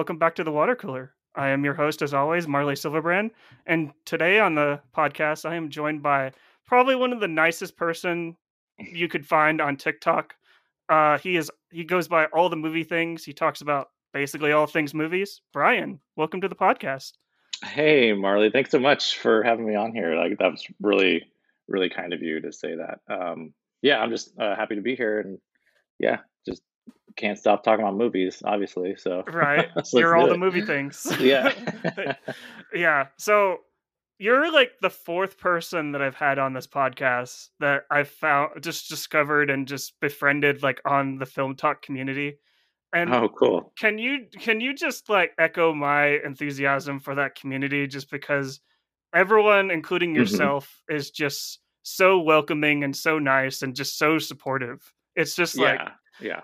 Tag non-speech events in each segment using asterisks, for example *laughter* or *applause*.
Welcome back to the Water Cooler. I am your host, as always, Marley Silverbrand, and today on the podcast, I am joined by probably one of the nicest person you could find on TikTok. Uh, he is he goes by all the movie things. He talks about basically all things movies. Brian, welcome to the podcast. Hey, Marley, thanks so much for having me on here. Like that was really, really kind of you to say that. Um, yeah, I'm just uh, happy to be here, and yeah, can't stop talking about movies, obviously. So right, *laughs* you're all the movie things. *laughs* *laughs* yeah, yeah. So you're like the fourth person that I've had on this podcast that I've found just discovered and just befriended like on the FilmTok community. And oh, cool. Can you can you just like echo my enthusiasm for that community just because everyone including mm-hmm. yourself mm-hmm. is just so welcoming and so nice and just so supportive. It's just like yeah. Yeah.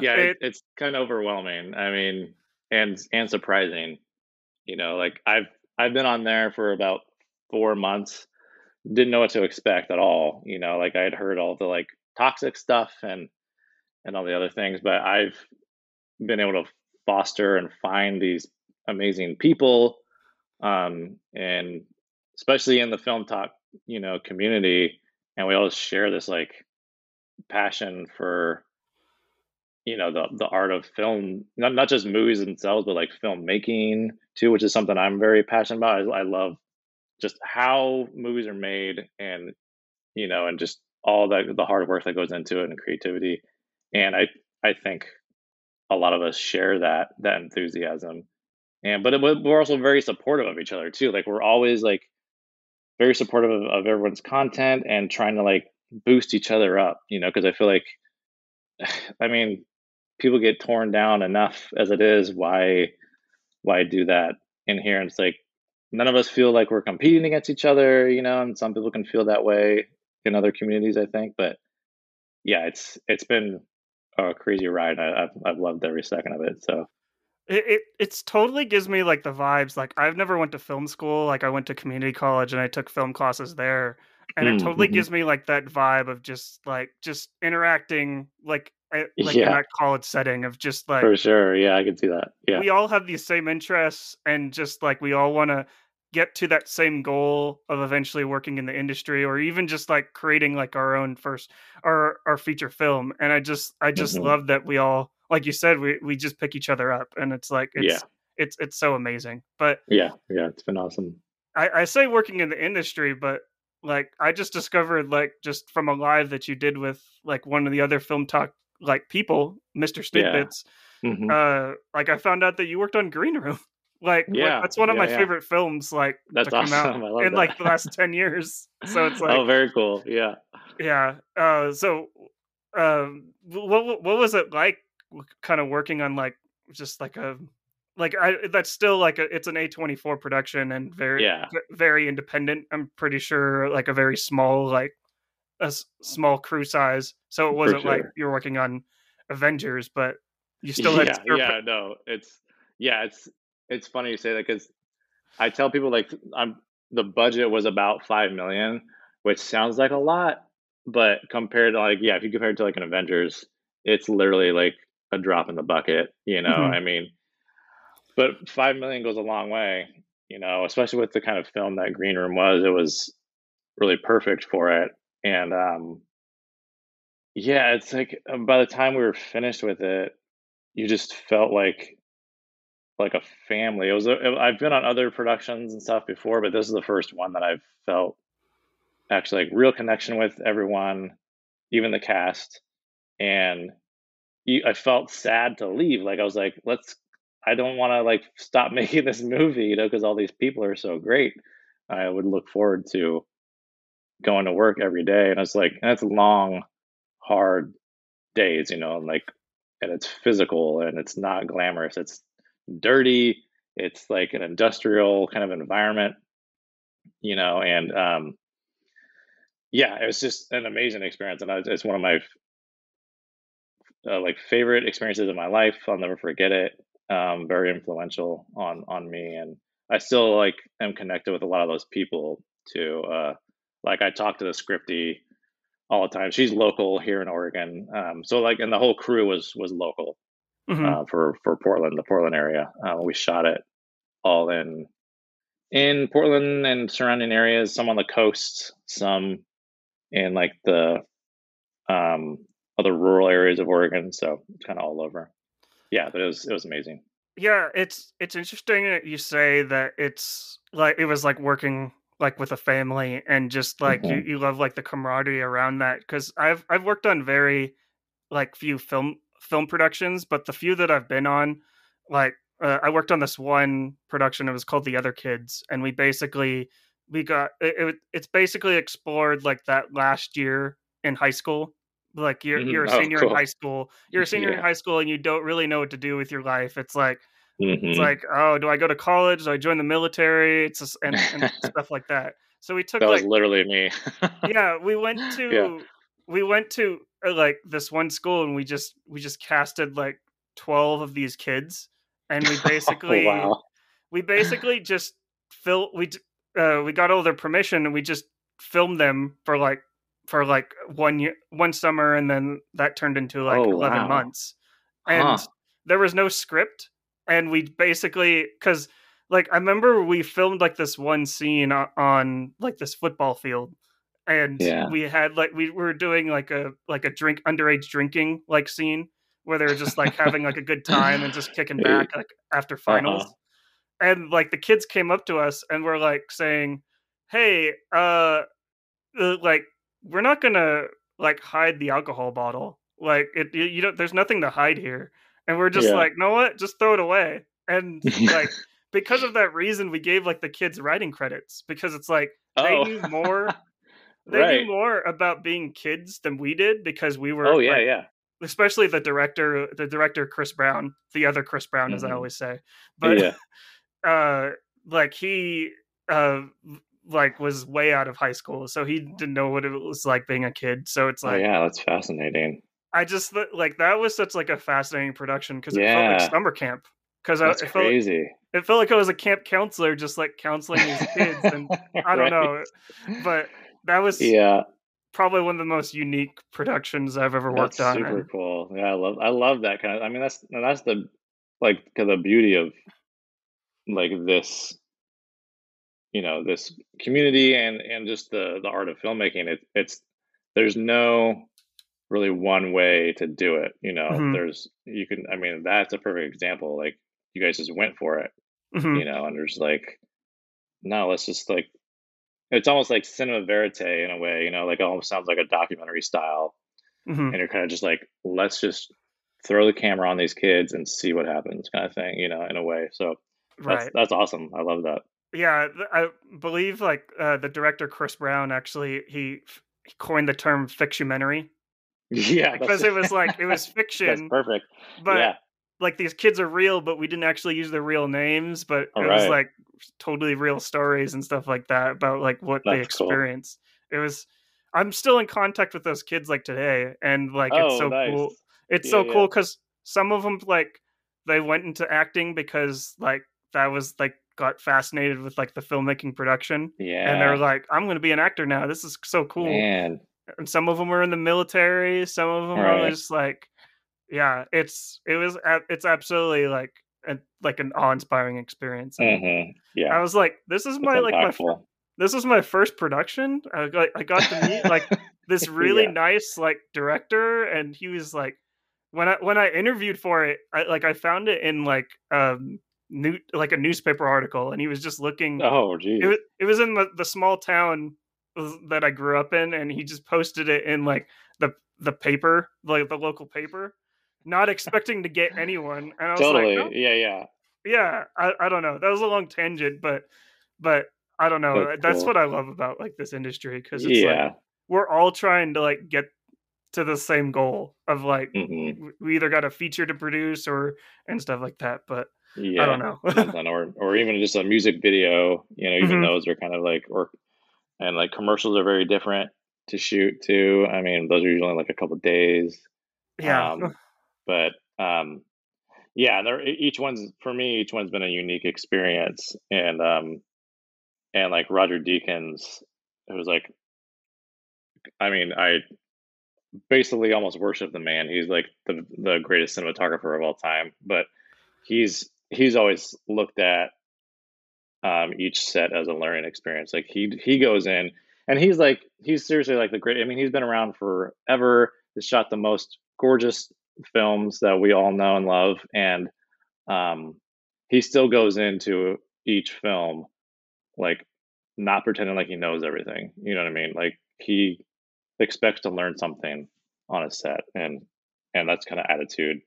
Yeah, it, it's kind of overwhelming. I mean, and and surprising. You know, like I've I've been on there for about 4 months. Didn't know what to expect at all, you know, like I had heard all the like toxic stuff and and all the other things, but I've been able to foster and find these amazing people um and especially in the FilmTok, you know, community and we all share this like passion for you know the the art of film not not just movies themselves but like filmmaking too which is something i'm very passionate about. I, I love just how movies are made and you know and just all the the hard work that goes into it and creativity. And i i think a lot of us share that that enthusiasm. And but it, we're also very supportive of each other too. Like we're always like very supportive of, of everyone's content and trying to like boost each other up you know because i feel like *sighs* i mean people get torn down enough as it is. Why why do that in here? And it's like none of us feel like we're competing against each other, you know, and some people can feel that way in other communities, I think. But yeah, it's it's been a crazy ride. I, have I've loved every second of it. So it, it it's totally gives me like the vibes. Like I've never went to film school. Like I went to community college and I took film classes there, and it totally mm-hmm. gives me like that vibe of just like just interacting like like yeah. in that college setting of just like for sure yeah i can see that yeah we all have these same interests and just like we all want to get to that same goal of eventually working in the industry or even just like creating like our own first our our feature film and i just i just mm-hmm. love that we all like you said we we just pick each other up and it's like it's yeah. it's it's so amazing but yeah yeah it's been awesome i i say working in the industry but like i just discovered like just from a live that you did with like one of the other FilmTok like people, Mr. Snippets. Yeah. Mm-hmm. Uh, like I found out that you worked on Green Room. *laughs* Like, yeah, like, that's one of yeah, my yeah. favorite films. Like that's awesome. *laughs* in that. like the last ten years. *laughs* So it's like oh, very cool. Yeah, yeah. Uh, so, um, what what was it like? Kind of working on like just like a like I that's still like a it's an A24 production and very yeah. very independent. I'm pretty sure like a very small like a s- small crew size, so it wasn't sure. like you're working on Avengers, but you still had. Yeah, yeah, no, it's yeah, it's it's funny you say that because I tell people like I'm the budget was about five million, which sounds like a lot, but compared to like yeah, if you compare it to like an Avengers, it's literally like a drop in the bucket. You know, mm-hmm. I mean, but five million goes a long way. You know, especially with the kind of film that Green Room was, it was really perfect for it and um yeah it's like uh, by the time we were finished with it you just felt like like a family. It was i've been on other productions and stuff before but this is the first one that i've felt actually like real connection with everyone even the cast and i felt sad to leave. Like i was like let's i don't want to like stop *laughs* making this movie you know because all these people are so great. I would look forward to going to work every day and it's like that's long hard days you know and like and it's physical and it's not glamorous it's dirty it's like an industrial kind of environment you know and um yeah it was just an amazing experience and I, it's one of my uh, like favorite experiences of my life i'll never forget it um very influential on on me and i still like am connected with a lot of those people too uh like I talk to the scripty all the time. She's local here in Oregon. Um, so like, and the whole crew was was local. mm-hmm. uh, for for Portland, the Portland area. Uh, we shot it all in in Portland and surrounding areas, some on the coast, some in like the um, other rural areas of Oregon. So it's kind of all over. Yeah, but it was it was amazing. Yeah, it's it's interesting that you say that it's like it was like working like with a family and just like mm-hmm. you, you love like the camaraderie around that because I've I've worked on very like few film film productions, but the few that I've been on, like uh, I worked on this one production. It was called The Other Kids, and we basically we got it, it it's basically explored like that last year in high school like you're mm-hmm. you're a oh, senior oh, cool. in high school you're a senior yeah. in high school and you don't really know what to do with your life it's like mm-hmm. it's like oh do i go to college do i join the military it's just, and, and *laughs* stuff like that so we took that like, was literally me yeah *laughs* we went to yeah. we went to uh, like this one school and we just we just casted like 12 of these kids and we *laughs* oh, basically oh, wow. we basically just fill we uh, we got all their permission and we just filmed them for like for like one year, one summer, and then that turned into like oh, eleven wow. months. And huh. there was no script, and we basically because like I remember we filmed like this one scene on, on like this football field, and yeah. we had like we were doing like a like a drink underage drinking like scene where they were just like having like a good time and just kicking *laughs* back like after finals. Uh-huh. And like the kids came up to us and were like saying, "Hey, uh, uh like we're not gonna like hide the alcohol bottle. Like it, you, you don't. There's nothing to hide here, and we're just yeah. like, know what? Just throw it away. And like *laughs* because of that reason, we gave like the kids writing credits because it's like oh. *laughs* they knew more. They right. knew more about being kids than we did because we were. Oh yeah, like, yeah. Especially the director, the director Chris Brown, the other Chris Brown, mm-hmm. as I mm-hmm. always say. But yeah. *laughs* uh, like he uh like was way out of high school, so he didn't know what it was like being a kid. So it's oh, like, oh, yeah, that's fascinating. I just like that was such like a fascinating production because it felt like summer camp. Because it felt crazy. Like, it felt like I was a camp counselor, just like counseling these kids, and *laughs* I don't right. know, but that was yeah probably one of the most unique productions I've ever worked that's on. Super and, cool. Yeah, I love I love that kind of. I mean, that's that's the like the beauty of like this you know this community and and just the the art of filmmaking it, it's there's no really one way to do it you know mm-hmm. there's you can i mean that's a perfect example like you guys just went for it mm-hmm. you know and there's like no let's just like it's almost like cinema verite in a way you know like it almost sounds like a documentary style mm-hmm. and you're kind of just like let's just throw the camera on these kids and see what happens kind of thing you know in a way so that's right. that's awesome i love that yeah, I believe like uh, the director Chris Brown actually he, he coined the term fictionary. Yeah, *laughs* because it was like it was *laughs* fiction. perfect. But yeah. like these kids are real, but we didn't actually use their real names. But All it right. was like totally real stories and stuff like that about like what That's they experienced. Cool. It was. I'm still in contact with those kids like today, and like oh, it's so nice. cool. It's yeah, so cool because some of them like they went into acting because like that was like got fascinated with like the filmmaking production. Yeah. And they're like, I'm going to be an actor now. This is so cool. Man. And some of them were in the military. Some of them right. were just like, yeah, it's, it was, it's absolutely like, a, like an awe-inspiring experience. Mm-hmm. Yeah. I was like, this is my, like my, this was my first production. I got, I got to meet like this *laughs* really yeah. nice like director. And he was like, when I, when I interviewed for it, I like, I found it in like, um, new like a newspaper article, and he was just looking. Oh, geez. It, it was in the, the small town that I grew up in, and he just posted it in like the the paper, like the local paper, not expecting to get anyone. And I was totally, like, yeah, yeah, yeah. I, I don't know. That was a long tangent, but but I don't know. That's, That's cool. what I love about like this industry because it's yeah. like we're all trying to like get to the same goal of like mm-hmm. we either got a feature to produce or and stuff like that. But yeah, I don't know. or or even just a music video. You know, even mm-hmm. those are kind of like or and like commercials are very different to shoot too. I mean, those are usually like a couple days. Yeah. Um, but um, yeah, there each one's for me. Each one's been a unique experience, and um, and like Roger Deakins, it was like, I mean, I basically almost worship the man. He's like the the greatest cinematographer of all time. But he's he's always looked at um, each set as a learning experience. Like he he goes in and he's like he's seriously like the great. I mean, he's been around forever. He's shot the most gorgeous films that we all know and love, and um, he still goes into each film like not pretending like he knows everything. You know what I mean? Like he expects to learn something on a set, and and that's kind of attitude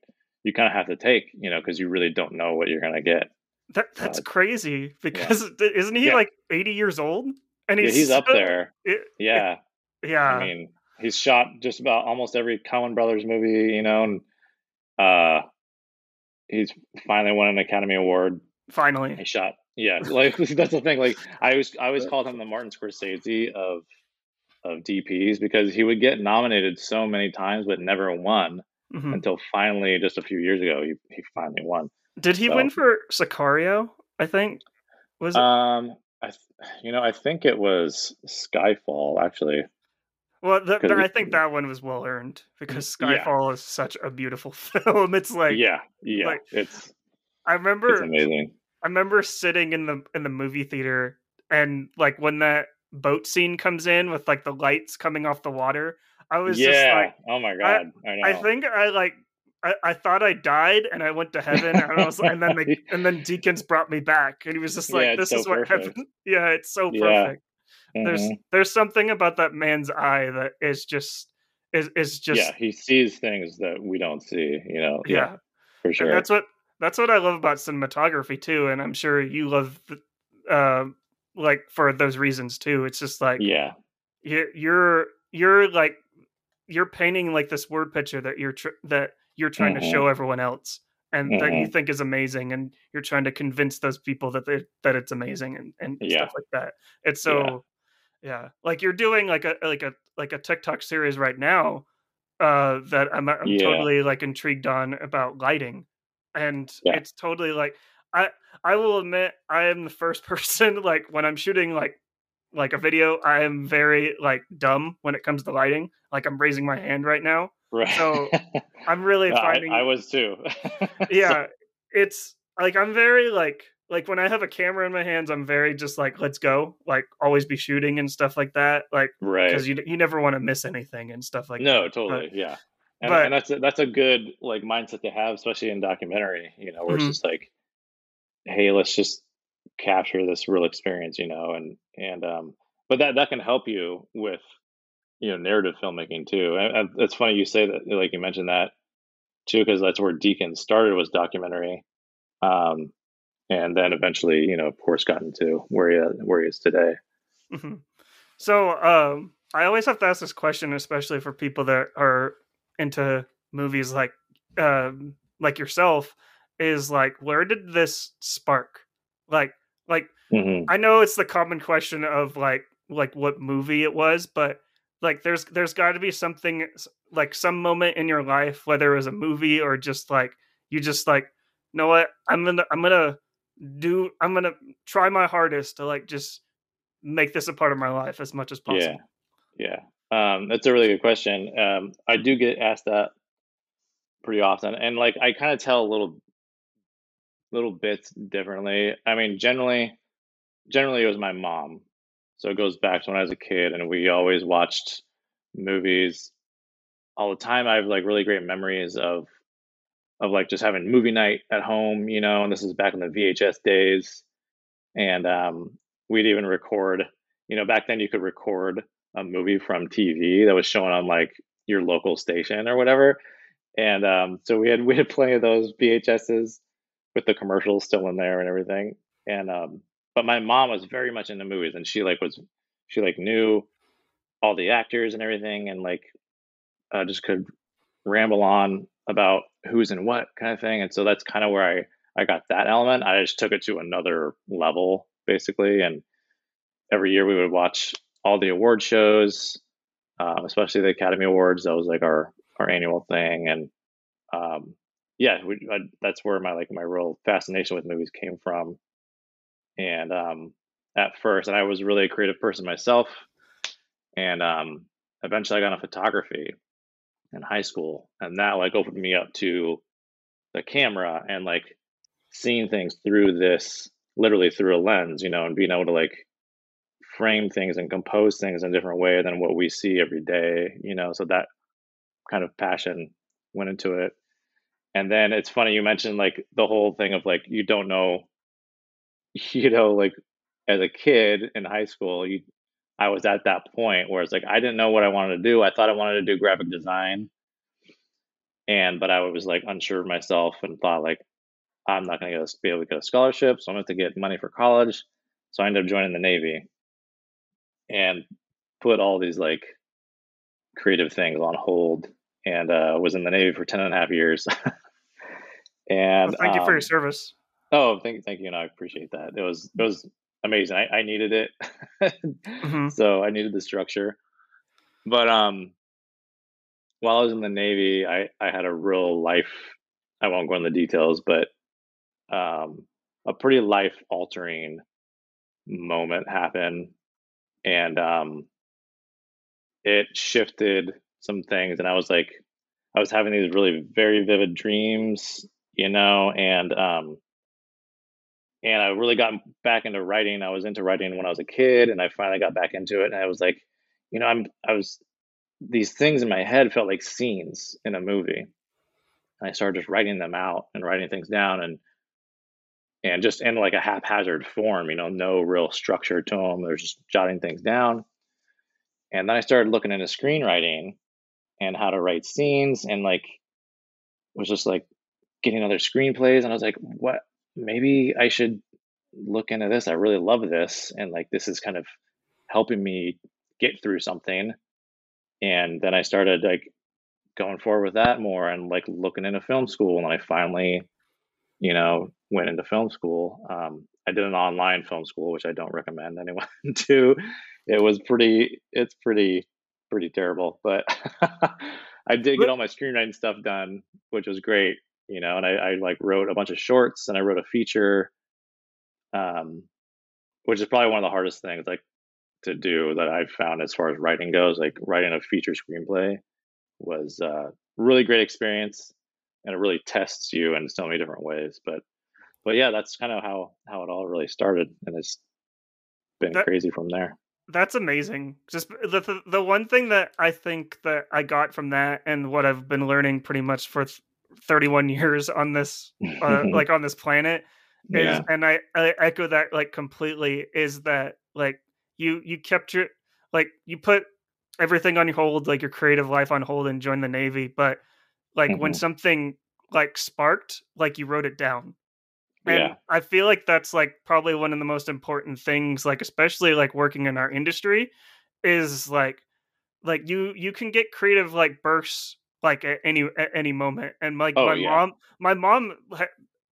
you kind of have to take, you know, because you really don't know what you're gonna get. That that's uh, crazy because yeah. isn't he yeah. like 80 years old? And he's, yeah, he's up there. It, yeah. It, yeah. I mean, he's shot just about almost every Coen Brothers movie, you know, and uh he's finally won an Academy Award. Finally. He shot yeah, like *laughs* that's the thing. Like I always I always called him the Martin Scorsese of of DPs because he would get nominated so many times but never won mm-hmm. until finally just a few years ago he, he finally won. Did he so, win for Sicario? I think was it? Um, I you know I think it was Skyfall actually. Well, the, I think that one was well earned because Skyfall yeah. is such a beautiful *laughs* film. It's like yeah, yeah, like, it's. I remember it's amazing. I remember sitting in the in the movie theater and like when that boat scene comes in with like the lights coming off the water. I was yeah. just like, oh my god, I, I, I think I like I, I thought I died and I went to heaven and I was and then they, *laughs* and then Deakins brought me back and he was just like, yeah, this so is what perfect. heaven. *laughs* Yeah, it's so perfect. Yeah. Mm-hmm. There's there's something about that man's eye that is just is is just yeah. He sees things that we don't see. You know. Yeah, yeah for sure. And that's what that's what I love about cinematography too, and I'm sure you love uh, like for those reasons too. It's just like yeah, you're you're, you're like you're painting like this word picture that you're tr- that you're trying mm-hmm. to show everyone else and mm-hmm. that you mm-hmm. think is amazing and you're trying to convince those people that they that it's amazing and, and yeah. stuff like that it's so yeah. yeah. like you're doing like a like a like a tiktok series right now uh that i'm, I'm yeah. totally like intrigued on about lighting and it's totally like i i will admit i am the first *laughs* person like when i'm shooting like like a video i am very like dumb when it comes to lighting like i'm raising my hand right now right so *laughs* i'm really no, finding I, I, was too *laughs* yeah it's like i'm very like like when i have a camera in my hands i'm very just like let's go like always be shooting and stuff like that like right because you, you never want to miss anything and stuff like that. no that. totally but, yeah and, but, and that's a, that's a good like mindset to have especially in documentary you know where mm-hmm. it's just like hey let's just capture this real experience you know and and um but that that can help you with you know narrative filmmaking too and, it's funny you say that like you mentioned that too because that's where Deakins started was documentary um and then eventually you know of course got into where he where he is today mm-hmm. so um i always have to ask this question especially for people that are into movies like um like yourself is like where did this spark like like mm-hmm. i know it's the common question of like like what movie it was but like there's there's got to be something like some moment in your life whether it was a movie or just like you just like you know what? I'm gonna i'm gonna do i'm gonna try my hardest to like just make this a part of my life as much as possible. Yeah. Yeah um that's a really good question. Um i do get asked that pretty often and like i kind of tell a little little bits differently. I mean generally generally it was my mom so it goes back to when I was a kid and we always watched movies all the time. I have like really great memories of of like just having movie night at home, you know, and this is back in the VHS days. And um, we'd even record, you know, back then you could record a movie from TV that was showing on like your local station or whatever. And um, so we had *laughs* we had plenty of those VHSs with the commercials still in there and everything. And um, but my mom was very much into movies and she like was she like knew all the actors and everything and like uh, just could ramble on about who's in what kind of thing and so that's kind of where i i got that element. I just took it to another level basically and every year we would watch all the award shows um, especially the academy awards. That was like our our annual thing and um, yeah we, I, that's where my like my real fascination with movies came from and um, at first, and I was really a creative person myself, and um, eventually I got into photography, in high school, and that like opened me up to the camera and like seeing things through this literally through a lens, you know, and being able to like frame things and compose things in a different way than what we see every day, you know. So that kind of passion went into it. And then it's funny you mentioned like the whole thing of like you don't know, *laughs* you know, like as a kid in high school, you I was at that point where it's like I didn't know what I wanted to do. I thought I wanted to do graphic design. And but I was like unsure of myself and thought like I'm not going to be able to get a scholarship, so I'm going to have to get money for college. So I ended up joining the Navy and put all these like creative things on hold and uh, was in the Navy for 10 and a half years. *laughs* and well, thank um, you for your um, service. Oh, thank, thank you. And I appreciate that. It was, it was amazing. I, I needed it. *laughs* mm-hmm. So I needed the structure. But um, while I was in the Navy, I, I had a real life, I won't go into the details, but um, a pretty life altering moment happened, And um, it shifted some things. And I was like, I was having these really very vivid dreams, you know, and um, and I really got back into writing. I was into writing when I was a kid, and I finally got back into it. And I was like, you know, I'm I was these things in my head felt like scenes in a movie. And I started just writing them out and writing things down, and and just in like a haphazard form, you know, no real structure to them. They're just jotting things down. And then I started looking into screenwriting and how to write scenes and like was just like getting other screenplays and I was like, what maybe I should look into this. I really love this and like this is kind of helping me get through something. And then I started like going forward with that more and like looking into film school and I finally you know, went into film school. Um, I did an online film school, which I don't recommend *laughs* anyone do. It was pretty, it's pretty, pretty terrible, but *laughs* I did get all my screenwriting stuff done, which was great, you know, and I, I like wrote a bunch of shorts and I wrote a feature, um, which is probably one of the hardest things like to do that I've found as far as writing goes, like writing a feature screenplay was a uh, really great experience and it really tests you in so many different ways. But but yeah, that's kind of how how it all really started, and it's been that, crazy from there. That's amazing. Just the, the the one thing that I think that I got from that, and what I've been learning pretty much for 31 years on this, uh, *laughs* like on this planet, is, yeah. and I, I echo that like completely. Is that like you you kept your like you put everything on hold, like your creative life on hold, and joined the Navy, but like mm-hmm. when something like sparked, like you wrote it down. And yeah. I feel like that's like probably one of the most important things, like especially like working in our industry, is like like you you can get creative like bursts like at any at any moment. And like oh, my yeah. mom my mom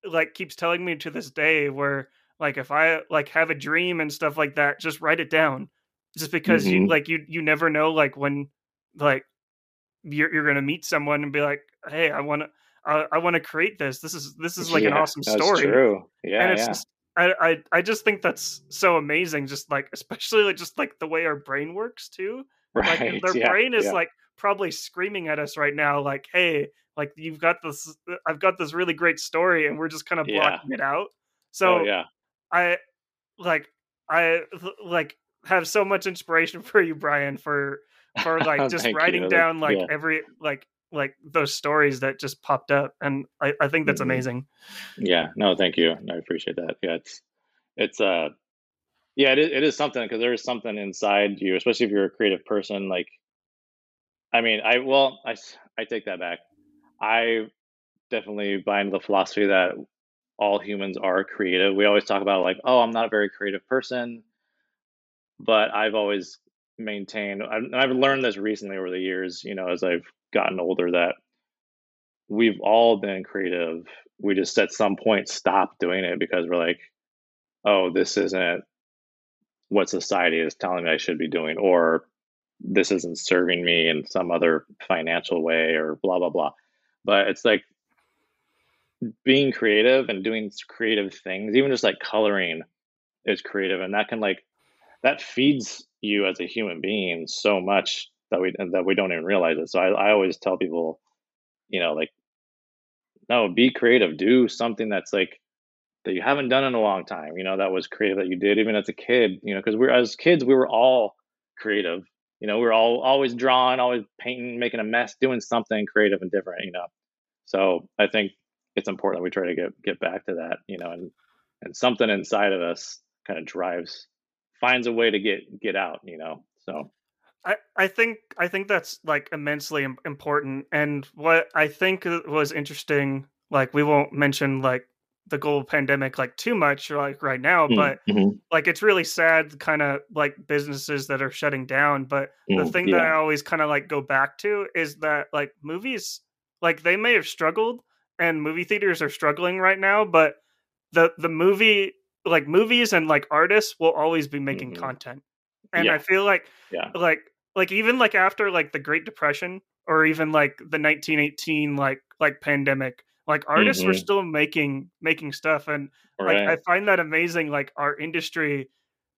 like keeps telling me to this day where like if I like have a dream and stuff like that, just write it down. Just because mm-hmm. you like you you never know like when like you're you're gonna meet someone and be like, hey, I want to. I, I want to create this. This is this is like yeah, an awesome story. True. Yeah, and it's yeah. just I, I I just think that's so amazing. Just like especially like just like the way our brain works too. Right. Like their *laughs* yeah, brain is yeah. like probably screaming at us right now, like, "Hey, like you've got this. I've got this really great story, and we're just kind of blocking it out." So oh, yeah, I like I like have so much inspiration *laughs* for you, Brian, for for like *laughs* just writing you. down like yeah. every like like those stories that just popped up and i, I think that's mm-hmm. amazing yeah no thank you i appreciate that yeah it's it's uh yeah it is, it is something because there's something inside you especially if you're a creative person like i mean i well i i take that back i definitely buy into the philosophy that all humans are creative we always talk about like oh i'm not a very creative person but i've always maintained, and I've learned this recently over the years, you know, as I've gotten older that we've all been creative. We just at some point stop doing it because we're like, oh, this isn't what society is telling me I should be doing, or this isn't serving me in some other financial way, or blah, blah, blah. But it's like being creative and doing creative things, even just like coloring is creative. And that can like, that feeds you as a human being so much that we that we don't even realize it. So I, I always tell people, you know, like, no, be creative. Do something that's like that you haven't done in a long time. You know, that was creative that you did even as a kid. You know, because we're as kids we were all creative. You know, we are all always drawing, always painting, making a mess, doing something creative and different. You know, so I think it's important that we try to get get back to that. You know, and and something inside of us kind of drives finds a way to get get out. You know, so. I, I think I think that's like immensely important, and what I think uh, was interesting, like we won't mention like the global pandemic like too much like right now mm, but mm-hmm. like it's really sad kind of like businesses that are shutting down but mm, the thing yeah. that i always kind of like go back to is that like movies like they may have struggled and movie theaters are struggling right now but the the movie like movies and like artists will always be making mm-hmm. content and yeah. i feel like yeah like like even like after like the great depression or even like the 1918 like like pandemic like artists mm-hmm. were still making making stuff and right. like i find that amazing like our industry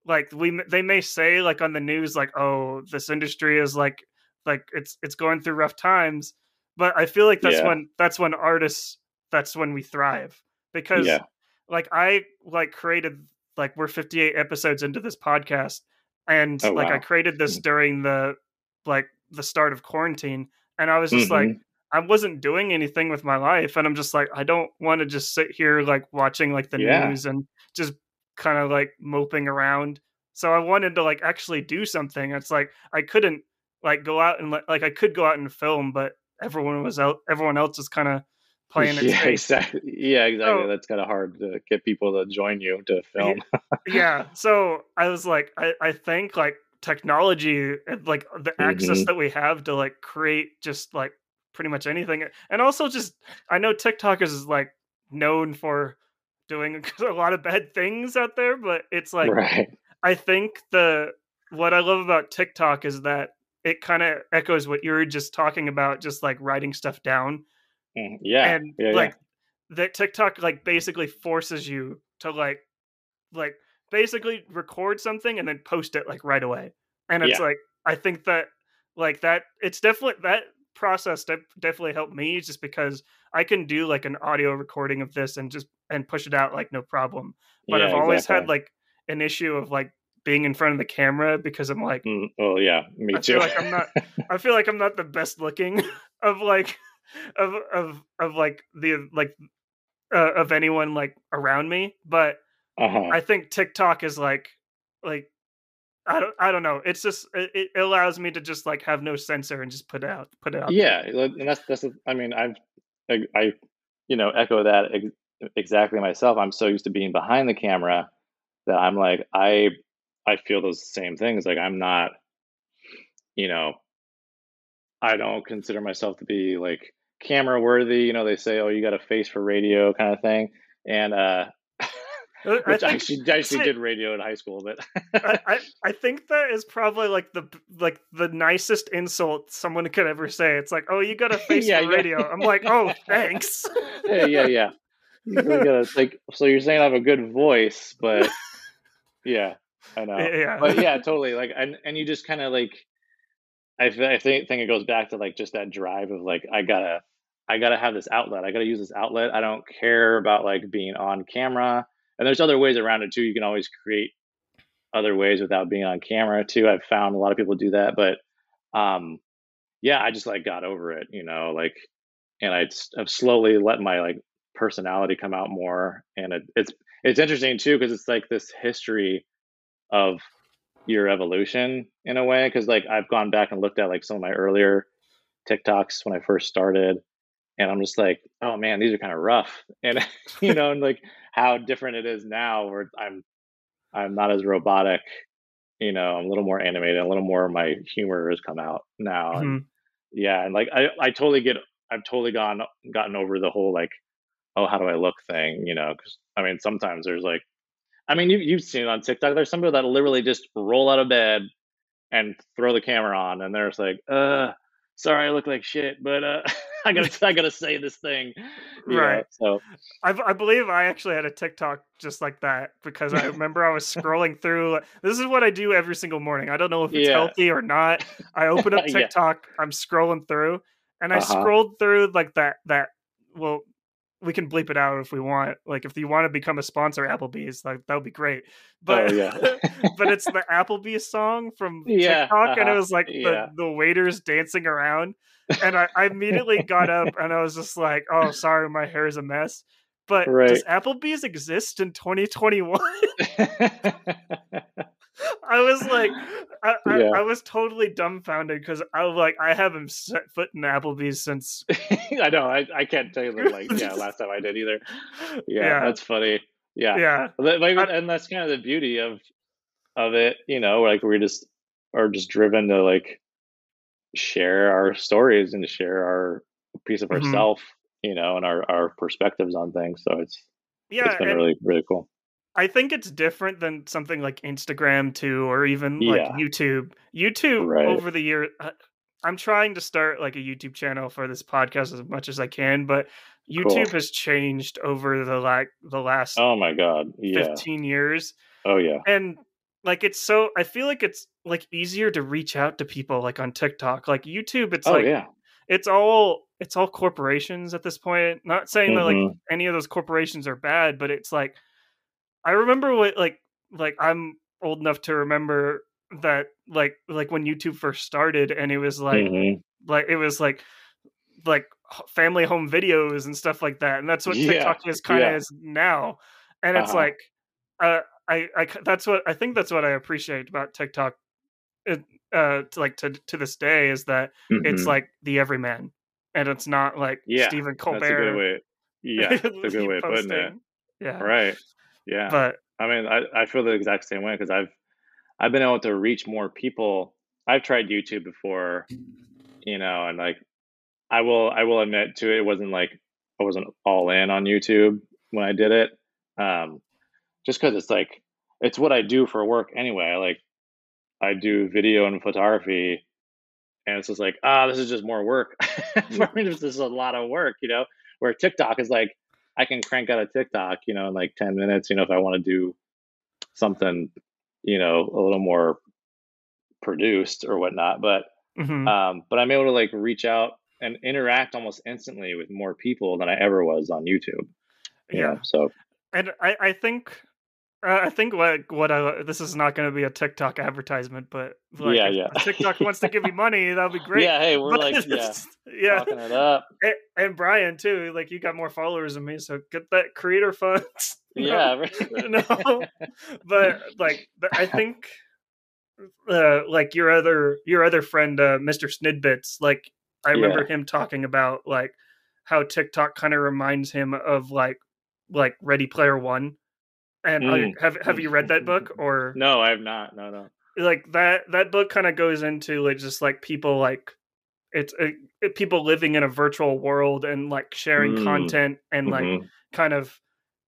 like we they may say like on the news like oh this industry is like like it's it's going through rough times but i feel like that's yeah. when that's when artists that's when we thrive because yeah. like i like created like we're 58 episodes into this podcast and oh, like wow. i created this mm. during the like the start of quarantine and i was just mm-hmm. like I wasn't doing anything with my life, and I'm just like, I don't want to just sit here like watching like the yeah. news and just kind of like moping around. So I wanted to like actually do something. It's like I couldn't like go out and like I could go out and film, but everyone was out. Everyone else is kind of *laughs* playing. yeah, exactly. Yeah, exactly. So, That's kind of hard to get people to join you to film. yeah. *laughs* So I was like, I, I think like technology like the mm-hmm. access that we have to like create just like pretty much anything. And also, just I know TikTok is like known for doing *laughs* a lot of bad things out there, but it's like right. I think the what I love about TikTok is that it kind of echoes what you were just talking about, just like writing stuff down. Mm, yeah, and yeah, like yeah. that TikTok like basically forces you to like like basically record something and then post it like right away. And it's yeah. like I think that like that it's definitely that process de- definitely helped me just because I can do like an audio recording of this and just and push it out like no problem. But yeah, I've always exactly. had like an issue of like being in front of the camera because I'm like, mm, oh yeah, me I too. Feel like I'm not. *laughs* I feel like I'm not the best looking *laughs* of like of of of like the like uh, of anyone like around me, but uh-huh. I think TikTok is like like I don't I don't know. It's just it, it, allows me to just like have no censor and just put it out put it out. Yeah, there. and that's that's I mean I've I, I you know echo that ex- exactly myself. I'm so used to being behind the camera that I'm like I I feel those same things. Like I'm not you know I don't consider myself to be like camera worthy. You know they say oh you got a face for radio kind of thing, and uh uh, Which I, actually actually did radio in high school, but I, *laughs* I, I think that is probably like the like the nicest insult someone could ever say. It's like, oh, you got a face *laughs* yeah, for radio. I'm like, oh, *laughs* thanks. yeah, yeah, yeah. You gotta, like, so you're saying I have a good voice, but yeah, I know. Yeah, but yeah, totally. Like, and and you just kind of like, I I think think it goes back to like just that drive of like I gotta I gotta have this outlet. I gotta use this outlet. I don't care about like being on camera and there's other ways around it too. You can always create other ways without being on camera too. I've found a lot of people do that, but um, yeah, I just like got over it, you know, like, and I have slowly let my like personality come out more, and it, it's it's interesting too because it's like this history of your evolution in a way because like I've gone back and looked at like some of my earlier TikToks when I first started and I'm just like, oh man, these are kind of rough, *laughs* and you know, and like how different it is now, where I'm I'm not as robotic, you know, I'm a little more animated, a little more of my humor has come out now, mm-hmm. and yeah, and like I I totally get, I've totally gone gotten over the whole like, oh, how do I look thing, you know, because I mean sometimes there's like, I mean you you've seen it on TikTok, there's some people that literally just roll out of bed and throw the camera on, and they're just like, uh sorry, I look like shit, but uh, *laughs* I gotta I gotta say this thing. Right. So I, I believe I actually had a TikTok just like that because I *laughs* remember I was scrolling through. This is what I do every single morning. I don't know if it's Yeah. healthy or not. I open up *laughs* Yeah. TikTok, I'm scrolling through, and I Uh-huh. scrolled through like that. That well, we can bleep it out if we want. Like if you want to become a sponsor, Applebee's, like that would be great. But oh yeah. *laughs* but it's the Applebee's song from Yeah, TikTok, and it uh-huh, was like yeah. the, the waiters dancing around. And I, I immediately got up and I was just like, oh, sorry, my hair is a mess. But does Applebee's exist in 2021? *laughs* *laughs* I was like, I, I, Yeah. I was totally dumbfounded because I was like, I haven't set foot in Applebee's since. *laughs* I know. I, I can't tell you like yeah *laughs* last time I did either. Yeah, Yeah. that's funny. Yeah, Yeah. I- and that's kind of the beauty of of it. You know, like we just are just driven to like share our stories and to share our piece of Mhm. ourself. You know, and our our perspectives on things. So it's Yeah. it's been and- really really cool. I think it's different than something like Instagram too, or even like Yeah. YouTube. YouTube Right. over the year, I- I'm trying to start like a YouTube channel for this podcast as much as I can, but YouTube has changed over the like the last Oh my god. Yeah. 15 years, Oh yeah. and like it's so I feel like it's like easier to reach out to people like on TikTok, like YouTube. It's oh like yeah. it's all it's all corporations at this point. Not saying that like Mhm. any of those corporations are bad, but it's like I remember what like like I'm old enough to remember that like like when YouTube first started and it was like Mhm. like it was like like family home videos and stuff like that and that's what Yeah, TikTok is kind of yeah. is now and it's Uh-huh. like uh I I that's what I think that's what I appreciate about TikTok it, uh to, like to to this day is that it's Mhm. like the everyman and it's not like Yeah, Stephen that's a good Colbert way. Yeah, that's a *laughs* good way of putting it. yeah Right. Yeah. but I mean, I, I feel the exact same way because I've I've been able to reach more people. I've tried YouTube before, you know, and like I will I will admit to it, it wasn't like I wasn't all in on YouTube when I did it. Um, just because it's like it's what I do for work anyway. Like I do video and photography, and it's just like ah, this is just more work. *laughs* for me, this is a lot of work, you know. Where TikTok is like I can crank out a TikTok, you know, in like 10 minutes, you know, if I want to do something, you know, a little more produced or whatnot. But, mhm. um, but I'm able to like reach out and interact almost instantly with more people than I ever was on YouTube. you yeah know, So, and I, I think uh, I think what what I this is not going to be a TikTok advertisement, but like Yeah, yeah. TikTok wants to give me *laughs* money, that'll be great. yeah, hey, we're But like, *laughs* yeah, yeah, talking it up. and, and Brian too. Like you got more followers than me, so get that creator funds. *laughs* Yeah. right. no, but like but I think uh, like your other your other friend, uh, Mr. Snidbits, like I remember him talking about like how TikTok kind of reminds him of like like Ready Player One. And I- Mm. have have you read that book or No, I have not. No, no. like that that book kind of goes into like just like people like it's uh, it, people living in a virtual world and like sharing Mm. content and like Mhm. kind of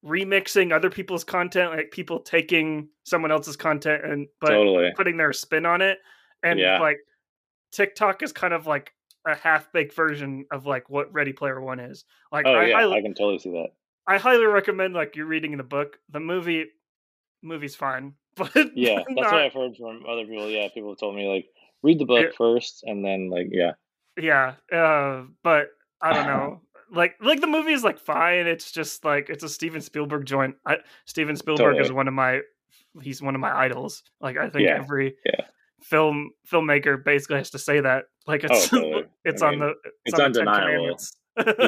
remixing other people's content like people taking someone else's content and but totally. putting their spin on it and Yeah. like tiktok is kind of like a half-baked version of like what ready player one is like Oh, I, yeah. highly, I can totally see that. I highly recommend like you're reading the book the movie movie's fine *laughs* but Yeah. *laughs* That's not- what I've heard from other people. Yeah. People have told me, like, read the book Yeah. first and then, like, yeah. yeah uh but i don't know *laughs* like like the movie is like fine it's just like it's a steven spielberg joint I, steven spielberg is one of my he's one of my idols like i think Yeah, every yeah. film filmmaker basically has to say that like Oh, it's totally. it's I on mean, the it's on the Ten undeniable.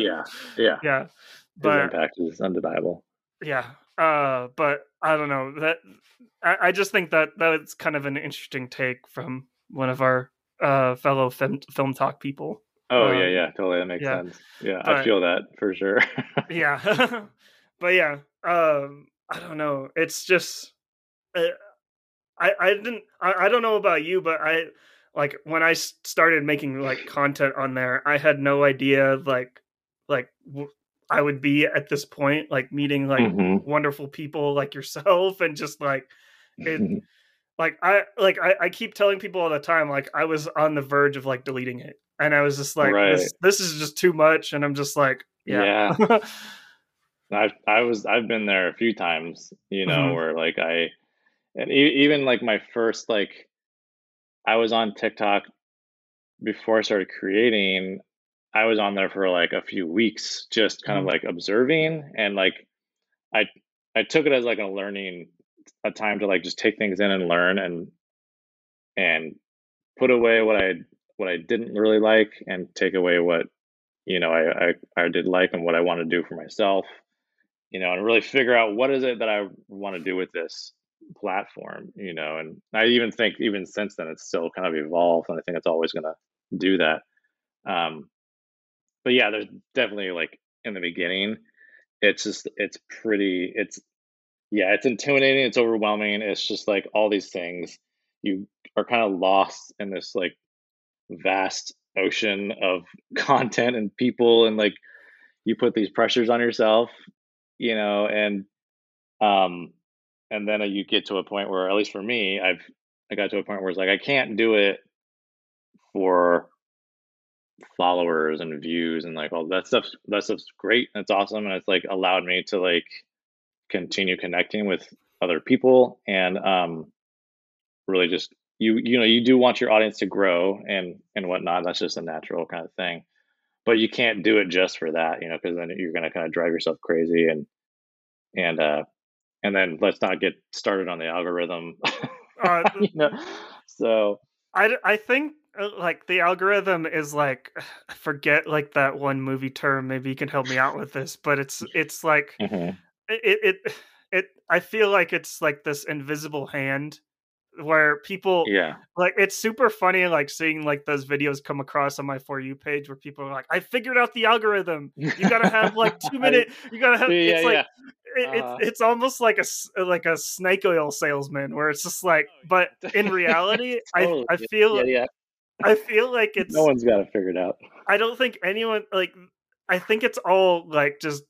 Yeah. Yeah. yeah but impact is undeniable. yeah uh but i don't know that I, I just think that that's kind of an interesting take from one of our uh fellow film, FilmTok people Oh Um, yeah, yeah, totally. That makes yeah, sense. Yeah, but- I feel that for sure. *laughs* yeah *laughs* but yeah um i don't know it's just uh, i i didn't I, I don't know about you but i like when I started making like content on there i had no idea like like w- i would be at this point like meeting like Mhm. wonderful people like yourself and just like it *laughs* like i like I, I keep telling people all the time like i was on the verge of like deleting it and I was just like, Right. this, this is just too much, and I'm just like, yeah, *laughs* I I was I've been there a few times, you know, Mhm. where like I and e- even like my first like I was on TikTok before I started creating. I was on there for like a few weeks, just kind of Mhm. like observing and like I I took it as like a learning a time to like just take things in and learn and and put away what I what I didn't really like and take away what you know I I, I did like and what I want to do for myself you know and really figure out what is it that I want to do with this platform you know and I even think even since then it's still kind of evolved and I think it's always going to do that um but yeah there's definitely like in the beginning it's just it's pretty it's yeah it's intimidating it's overwhelming it's just like all these things you are kind of lost in this like vast ocean of *laughs* content and people and like you put these pressures on yourself you know and um and then you get to a point where at least for me i've i got to a point where it's like i can't do it for followers and views and like all that stuff that stuff's great and it's awesome and it's like allowed me to like continue connecting with other people and um really just you you know you do want your audience to grow and and whatnot that's just a natural kind of thing but you can't do it just for that you know because then you're going to kind of drive yourself crazy and and uh and then let's not get started on the algorithm Uh, *laughs* you know so I, I think like the algorithm is like *sighs* forget like that one movie term. Maybe you can help me out with this, but it's it's like mhm. it it *sighs* it. I feel like it's like this invisible hand where people yeah like it's super funny like seeing like those videos come across on my for you page where people are like i figured out the algorithm you gotta have like two *laughs* minute you gotta have yeah it's like yeah it, Uh-huh. it's it's almost like a like a snake oil salesman where it's just like but in *laughs* reality Totally. i i feel yeah i feel like *laughs* it's no one's got to figure it figured out i don't think anyone like i think it's all like just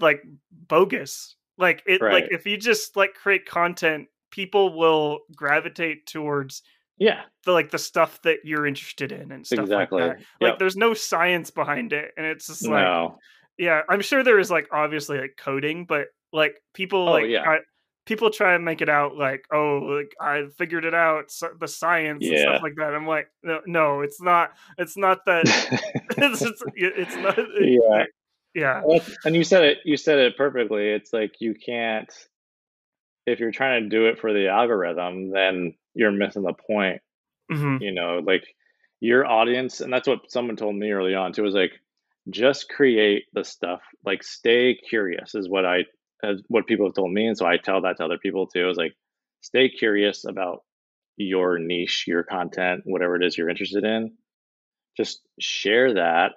like bogus like it like if you just like create content people will gravitate towards yeah the like the stuff that you're interested in and stuff exactly like that. Like Yep. there's no science behind it, and it's just like no yeah, I'm sure there is like obviously like coding, but like people Oh, like yeah. try, people try and make it out like oh like I figured it out so, the science and stuff like that. I'm like no, no, it's not. It's not that. *laughs* *laughs* it's, it's it's not. Yeah. yeah. Well, and you said it you said it perfectly it's like you can't if you're trying to do it for the algorithm then you're missing the point hmm you know like your audience and that's what someone told me early on too was like just create the stuff like stay curious is what i what people have told me and so i tell that to other people too is like stay curious about your niche your content whatever it is you're interested in. Just share that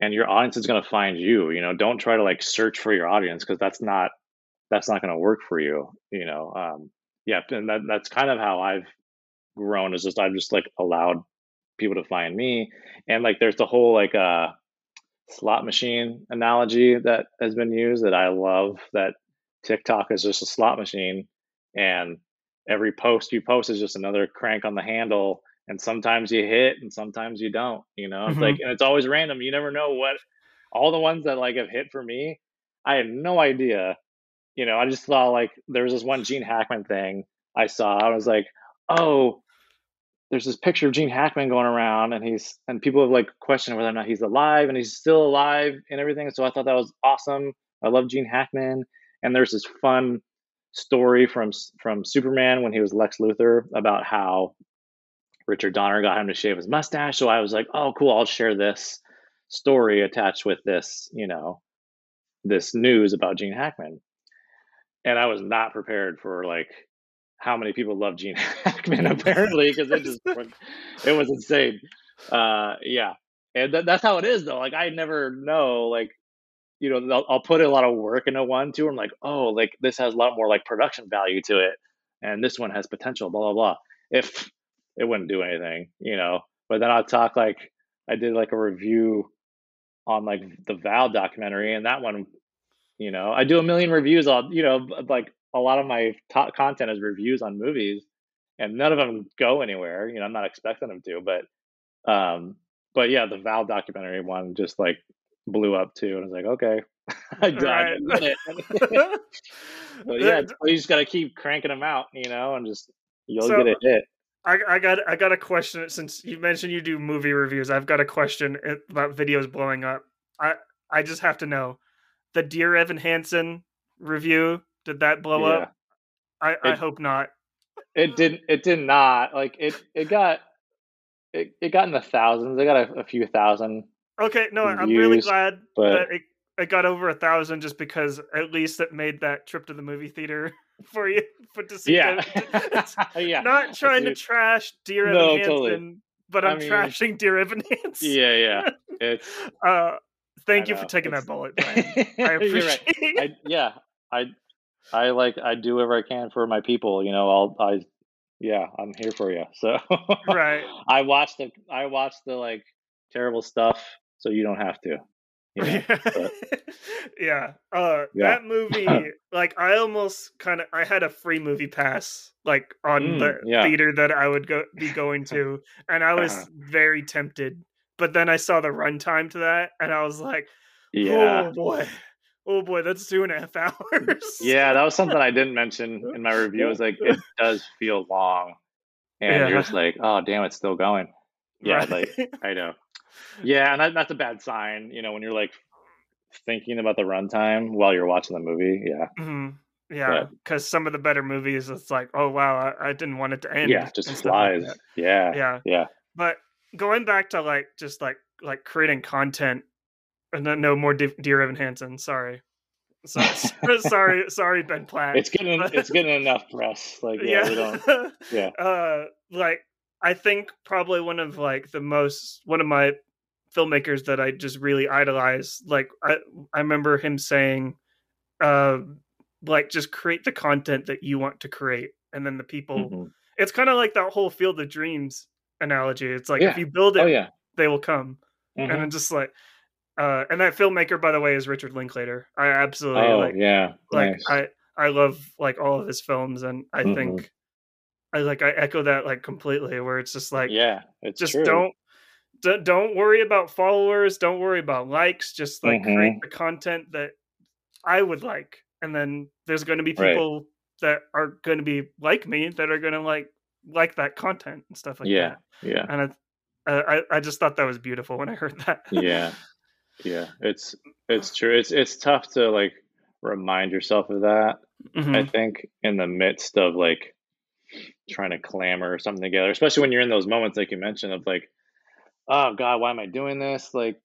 and your audience is going to find you you know? Don't try to like search for your audience because that's not that's not going to work for you you know? Um yeah and that, that's kind of how i've grown is just i've just like allowed people to find me and like there's the whole like uh slot machine analogy that has been used that i love that tiktok is just a slot machine and every post you post is just another crank on the handle and sometimes you hit and sometimes you don't you know it's Mhm. like and it's always random you never know what all the ones that like have hit for me i had no idea you know i just saw like there was this one gene hackman thing i saw i was like oh there's this picture of gene hackman going around and he's and people have like questioned whether or not he's alive and he's still alive and everything so i thought that was awesome i love gene hackman and there's this fun story from from superman when he was lex luthor about how richard donner got him to shave his mustache. So i was like oh cool i'll share this story attached with this you know this news about gene hackman. And i was not prepared for like how many people love gene *laughs* hackman apparently because it just it was insane. Uh yeah. And th- that's how it is though. Like i never know like you know I'll, I'll put a lot of work into one too. I'm like oh like this has a lot more like production value to it and this one has potential blah blah blah if it wouldn't do anything you know? But then i'll talk like i did like a review on like the val documentary and that one you know i do a million reviews on you know like a lot of my top content is reviews on movies and none of them go anywhere you know i'm not expecting them to but um but yeah, the Val documentary one just like blew up too, and I was like, okay, *laughs* I died. Right. *laughs* but *laughs* yeah, you just gotta keep cranking them out, you know, and just you'll So- get a hit. I, I got I got a question since you mentioned you do movie reviews. I've got a question about videos blowing up. I I just have to know the Dear Evan Hansen review. Did that blow Yeah. up? I, I hope not. It didn't. It did not. Like it. It got. It, it got in the thousands. It got a, a few thousand. Okay, no, I'm really glad but- that it, it got over a thousand just because at least it made that trip to the movie theater *laughs* for you for to see. Yeah. *laughs* Yeah. not trying to trash Dear No, Evan Hansen, totally. but I I'm mean- trashing *laughs* Dear Evan Hansen. Yeah. Yeah. It's. Uh, thank I you for taking that bullet, Brian. I appreciate right. it. I, yeah. I. I like. I do whatever I can for my people. You know. I'll. I. Yeah. I'm here for you. So. Right. I watched the. I watched the like terrible stuff, so you don't have to. You know? *laughs* yeah. Uh Yeah. that movie *laughs* like I almost kind of I had a free movie pass like on Mm, the yeah. theater that I would go be going *laughs* to and I was Uh-huh. very tempted. But then I saw the runtime to that and I was like, Yeah. "Oh boy. Oh boy, that's two and a half hours." Yeah, that was something I didn't mention in my review. It was like it does feel long, and Yeah. you're just like, oh damn, it's still going. Yeah, Right. like I know. Yeah, and that, that's a bad sign. You know, when you're like thinking about the runtime while you're watching the movie. Yeah, Mhm. Yeah, because some of the better movies, it's like, oh wow, I, I didn't want it to end. yeah, just stuff like flies. yeah, yeah, yeah, but going back to like just like like creating content and then no more De- dear evan hansen sorry so, *laughs* sorry *laughs* sorry ben platt It's getting it's getting enough press. Like yeah, we don't. *laughs* yeah. uh like i think probably one of like the most one of my filmmakers that i just really idolize like i i remember him saying uh like just create the content that you want to create and then the people Mhm. it's kind of like that whole field of dreams analogy it's like if you build it Oh yeah. they will come Mhm. and I'm just like, uh, and that filmmaker, by the way, is Richard Linklater. I absolutely Oh like, yeah. like nice. I, I love like all of his films, and I Mhm. think, I like, I echo that like completely. Where it's just like, yeah, it's just true. don't, d- don't worry about followers, don't worry about likes, just like create Mhm. the content that I would like, and then there's going to be Right. people that are going to be like me that are going to like like that content and stuff like yeah, that. yeah. yeah. And I, I, I just thought that was beautiful when I heard that. yeah yeah it's *laughs* it's true it's it's tough to like remind yourself of that i Mhm. think in the midst of like trying to clamor something together especially when you're in those moments like you mentioned of like oh god why am i doing this like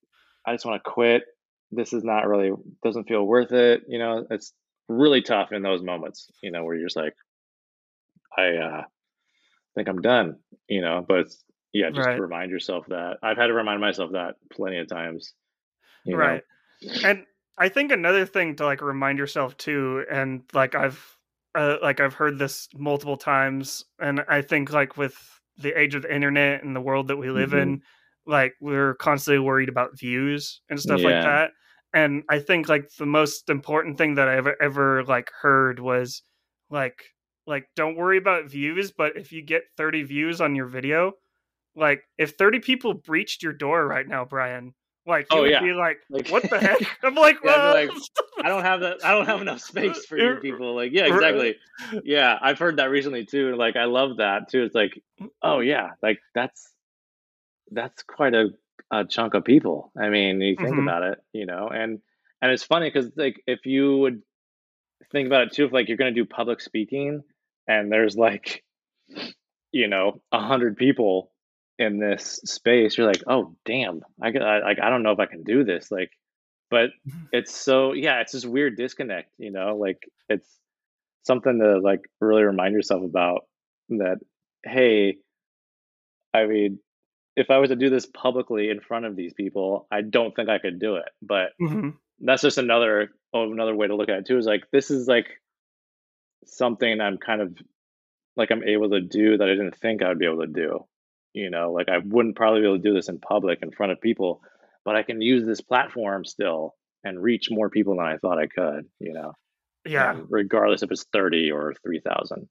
i just want to quit this is not really doesn't feel worth it you know it's really tough in those moments you know where you're just like i uh think i'm done you know but yeah just Right. remind yourself that i've had to remind myself that plenty of times you know? right and i think another thing to like remind yourself too and like i've uh, like i've heard this multiple times and i think like with the age of the internet and the world that we live Mhm. in like we're constantly worried about views and stuff like that and i think like the most important thing that i ever ever like heard was like like don't worry about views but if you get 30 views on your video like if 30 people breached your door right now brian like you Oh, would yeah. be like Like- what the heck *laughs* i'm like, Yeah, "What?" I don't have that. I don't have enough *laughs* space for you people. Like, yeah, exactly. Yeah, I've heard that recently too. Like, I love that too. It's like, oh yeah, like that's that's quite a, a chunk of people. I mean, you think Mhm. about it, you know, and and it's funny because like if you would think about it too, if like you're going to do public speaking and there's like, you know, a hundred people in this space, you're like, oh damn, I like I don't know if I can do this. Like, but Mhm. it's so yeah, it's this weird disconnect, you know, like it's something to like really remind yourself about that. Hey, I mean, if I was to do this publicly in front of these people, I don't think I could do it. But Mhm. that's just another oh, another way to look at it too. Is like this is like something I'm kind of like I'm able to do that I didn't think I would be able to do. You know, like I wouldn't probably be able to do this in public in front of people, but I can use this platform still and reach more people than I thought I could. You know, yeah and regardless if it's thirty or three thousand.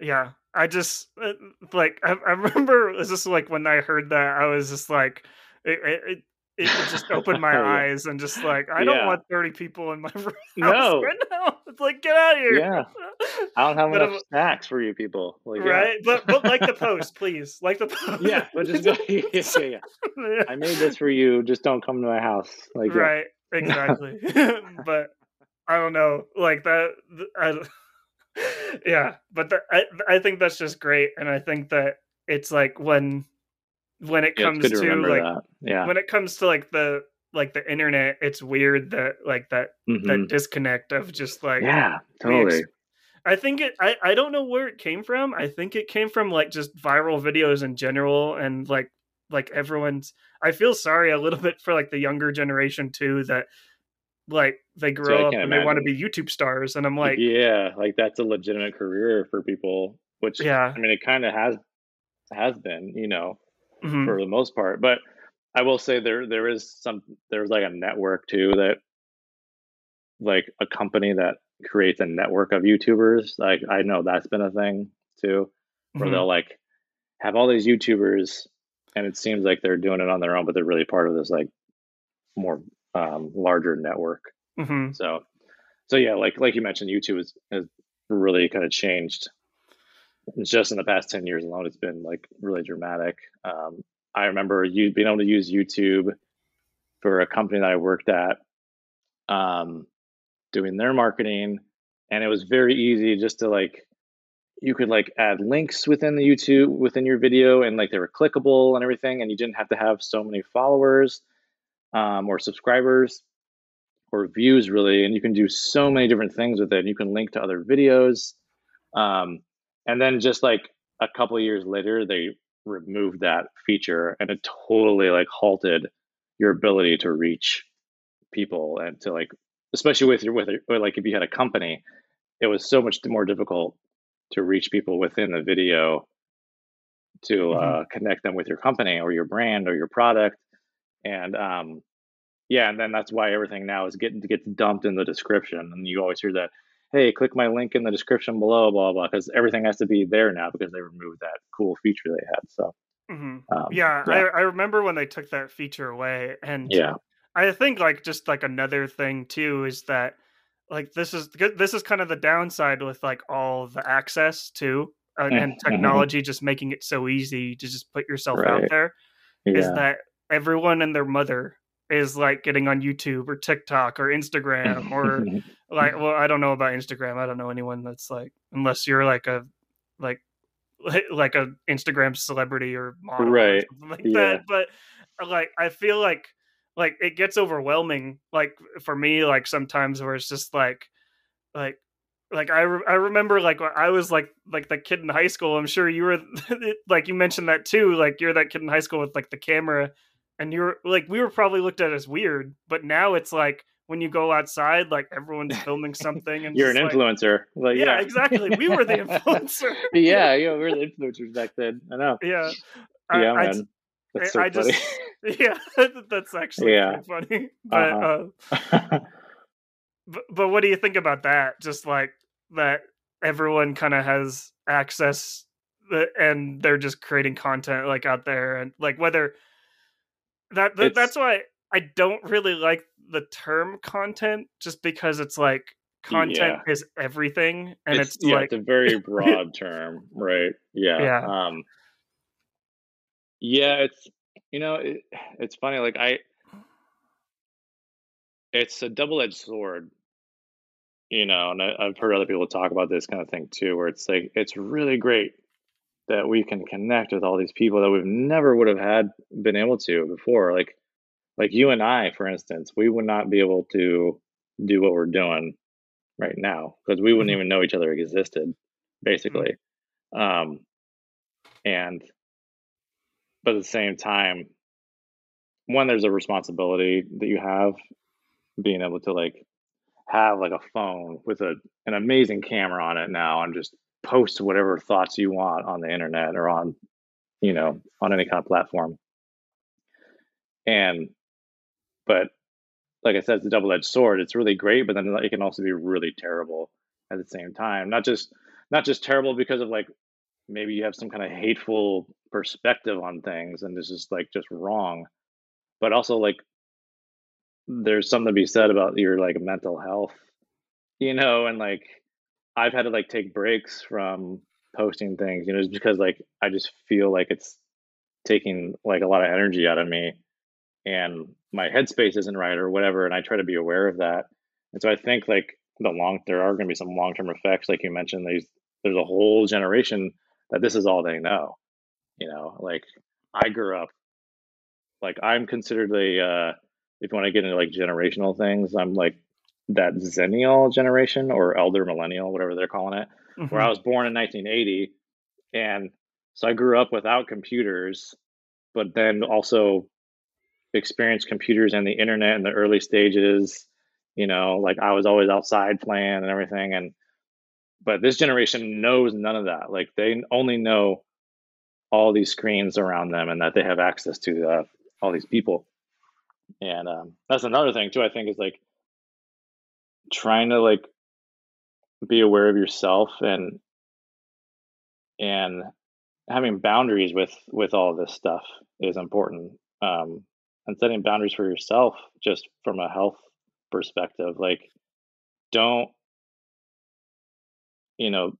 yeah i just uh, like I, I *laughs* remember it was just like when i heard that i was just like it, it, it just opened my *laughs* Yeah. eyes and just like I don't Yeah. want 30 people in my *laughs* room No. right now. It's like get out of here. Yeah. I don't have But enough I'm- snacks for you people. Like, yeah. right? But but like the post, please. Like the post. Yeah, but just go. Yeah, yeah, yeah. I made this for you. Just don't come to my house. Like, yeah. right exactly but i don't know like that th- I, yeah but the, I, I think that's just great and i think that it's like when when it comes good to to like that. Yeah. when it comes to like the like the internet it's weird that like that Mhm. that disconnect of just like yeah, we ex- totally. I think it I, I don't know where it came from. I think it came from like just viral videos in general and like like everyone's I feel sorry a little *laughs* bit for like the younger generation too that like they grow up and they want to be YouTube stars and I'm like yeah, like that's a legitimate career for people, which yeah. I mean, it kind of has has been, you know, mhm, for the most part. But I will say there there is some there's like a network too that like a company that creates a network of YouTubers. Like I know that's been a thing too, where mhm, they'll like have all these YouTubers, and it seems like they're doing it on their own, but they're really part of this like more um, larger network. mhm. So, so yeah, like like you mentioned, YouTube has, has really kind of changed. Just in the past ten years alone, it's been like really dramatic. Um, I remember you being able to use YouTube for a company that I worked at, um, doing their marketing, and it was very easy just to like you could like add links within the YouTube within your video, and like they were clickable and everything, and you didn't have to have so many followers um, or subscribers or views really and you can do so many different things with it and you can link to other videos. Um, and then just like a couple of years later they removed that feature and it totally like halted your ability to reach people and to like especially with your with, or like if you had a company it was so much more difficult to reach people within the video to uh, connect them with your company or your brand or your product. And um, yeah, and then that's why everything now is getting gets dumped in the description, and you always hear that, "Hey, click my link in the description below," blah blah, because everything has to be there now because they removed that cool feature they had. So mhm. um, Yeah, yeah, I, I remember when they took that feature away and yeah, I think like just like another thing too is that like this is this is kind of the downside with like all the access to uh, and Mhm. technology just making it so easy to just put yourself out Right. there is yeah, that everyone and their mother is like getting on YouTube or TikTok or Instagram or *laughs* like well I don't know about Instagram I don't know anyone that's like unless you're like a like *laughs* like a Instagram celebrity or model or Right. something like Yeah. that but like I feel like like it gets overwhelming like for me like sometimes where it's just like like like I, re- I remember like when I was like like the kid in high school I'm sure you were *laughs* like you mentioned that too like you're that kid in high school with like the camera and you're like we were probably looked at as weird but now it's like when you go outside like everyone's *laughs* filming something and you're an like, influencer. Like, yeah, yeah, exactly we were the *laughs* influencer yeah, yeah, we were the influencers back then. I know. yeah I, yeah, I, man, that's so I funny. just *laughs* yeah that's actually Yeah. funny but Uh-huh. uh but, but what do you think about that just like that everyone kind of has access and they're just creating content like out there and like whether that, that that's why i don't really like the term content just because it's like content is everything and it's, yeah, like it's a very *laughs* broad term, right? Yeah. Yeah. Um, yeah, it's you know, it, it's funny. Like I, it's a double-edged sword, you know, and I, I've heard other people talk about this kind of thing too, where it's like it's really great that we can connect with all these people that we've never would have had been able to before. Like, like you and I, for instance, we would not be able to do what we're doing right now because we wouldn't Mhm. even know each other existed, basically. Um, and but at the same time, one, there's a responsibility that you have being able to like have like a phone with a an amazing camera on it now and just post whatever thoughts you want on the internet or on you know on any kind of platform. And but like i said it's a double-edged sword. It's really great but then it can also be really terrible at the same time. Not just not just terrible because of like maybe you have some kind of hateful perspective on things and this is like just wrong but also like there's something to be said about your like mental health, you know, and like I've had to like take breaks from posting things, you know, just because like I just feel like it's taking like a lot of energy out of me and my headspace isn't right or whatever and I try to be aware of that. And so I think like the long there are going to be some long-term effects like you mentioned there's there's a whole generation that this is all they know. You know, like I grew up like I'm considered a uh if you want to get into like generational things, I'm like that Xennial generation or elder millennial, whatever they're calling it, mm-hmm. where I was born in 1980. And so I grew up without computers, but then also experienced computers and the internet in the early stages. You know, like I was always outside playing and everything. And, but this generation knows none of that. Like they only know all these screens around them and that they have access to uh, all these people. And um, that's another thing too. I think is like trying to like be aware of yourself and and having boundaries with with all this stuff is important. Um, and setting boundaries for yourself, just from a health perspective, like don't you know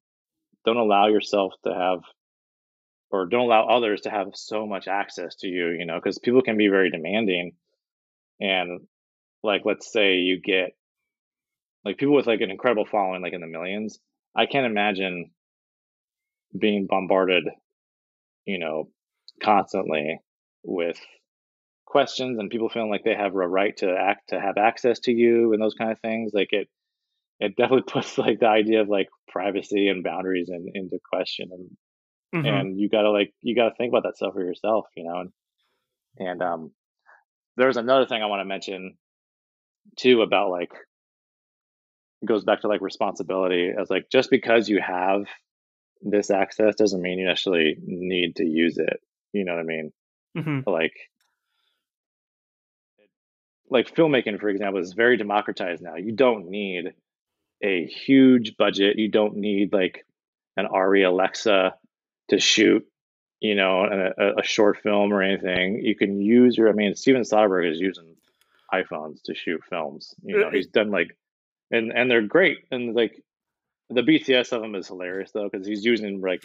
don't allow yourself to have or don't allow others to have so much access to you you know because people can be very demanding and like let's say you get like people with like an incredible following like in the millions i can't imagine being bombarded you know constantly with questions and people feeling like they have a right to act to have access to you and those kind of things like it it definitely *laughs* puts like the idea of like privacy and boundaries in, into question and mm-hmm. and you gotta like you gotta think about that stuff for yourself you know and and um there's another thing I want to mention too about like goes back to like responsibility as like just because you have this access doesn't mean you actually need to use it. You know what I mean? Mm-hmm. Like like filmmaking, for example, is very democratized now. You don't need a huge budget. You don't need like an ARRI Alexa to shoot you know, a, a, short film or anything, you can use your. I mean, Steven Soderbergh is using iPhones to shoot films. You know, he's done like, and and they're great. And like, the BTS of them is hilarious though because he's using like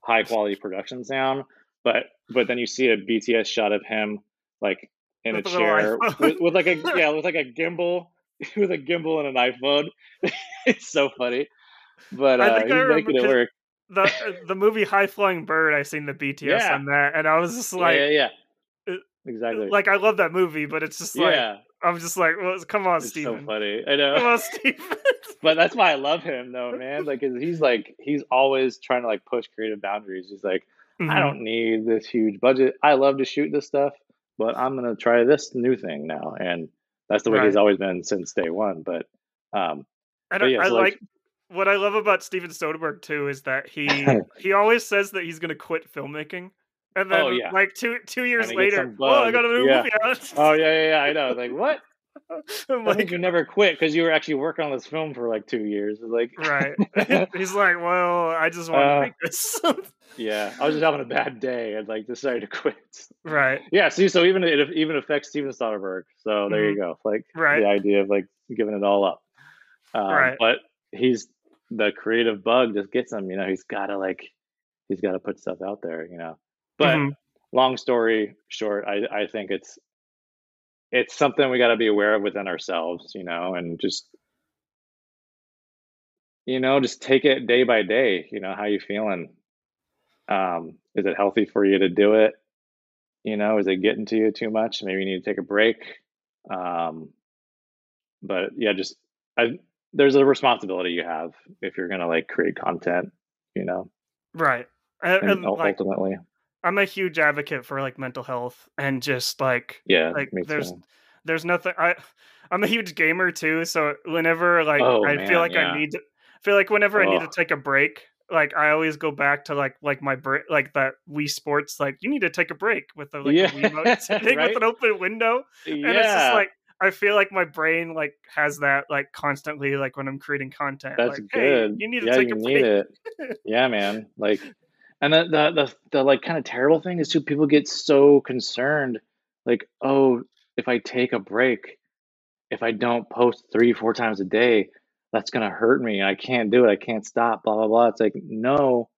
high quality production sound. But but then you see a BTS shot of him like in a chair with, with like a *laughs* yeah with like a gimbal *laughs* with a gimbal and an iPhone. *laughs* it's so funny. But uh, he's making it work the uh, the movie High Flying Bird, I seen the BTS yeah. on that, and I was just like, yeah, yeah, yeah. exactly. Like I love that movie, but it's just like, yeah. I'm just like, well, come on, it's Steven. So funny, I know. Come on, Steven. *laughs* but that's why I love him, though, man. Like he's like he's always trying to like push creative boundaries. He's like, mm-hmm. I don't need this huge budget. I love to shoot this stuff, but I'm gonna try this new thing now, and that's the way right. he's always been since day one. But um, I, don't, yeah, so I like, like what I love about Steven Soderbergh too is that he *laughs* he always says that he's going to quit filmmaking, and then oh, yeah. like two two years later, oh, I got a new yeah. movie out. oh yeah, yeah, yeah, I know. Like what? *laughs* I'm like, I think you never quit because you were actually working on this film for like two years. Like, right? *laughs* *laughs* He's like, well, I just want uh, to make this. yeah, I was just having a bad day and like decided to quit. Right. Yeah. See, so even it even affects Steven Soderbergh. So there mm-hmm. you go. Like, right. the idea of like giving it all up. Um, right. But he's the creative bug just gets him. You know, he's got to like, he's got to put stuff out there. You know, but mm-hmm. long story short, I I think it's it's something we got to be aware of within ourselves. You know, and just you know, just take it day by day. You know, how you feeling? Um, is it healthy for you to do it? You know, is it getting to you too much? Maybe you need to take a break. Um, but yeah, just I there's a responsibility you have if you're gonna like create content, you know. Right. And, and ultimately, like, I'm a huge advocate for like mental health and just like yeah, like there's too. there's nothing I I'm a huge gamer too, so whenever like oh, I man, feel like yeah. I need to feel like whenever oh. I need to take a break, like I always go back to like like my break like that Wii Sports like you need to take a break with the like yeah. Wiimote *laughs* *laughs* right? with an open window, yeah. and it's just like I feel like my brain like has that like constantly like when I'm creating content. That's like, good. Hey, you need to yeah, take you a need it. *laughs* yeah, man. Like, and the, the the the like kind of terrible thing is too people get so concerned. like, oh, if I take a break, if I don't post three, four times a day, that's gonna hurt me. I can't do it. I can't stop. Blah blah blah. It's like no,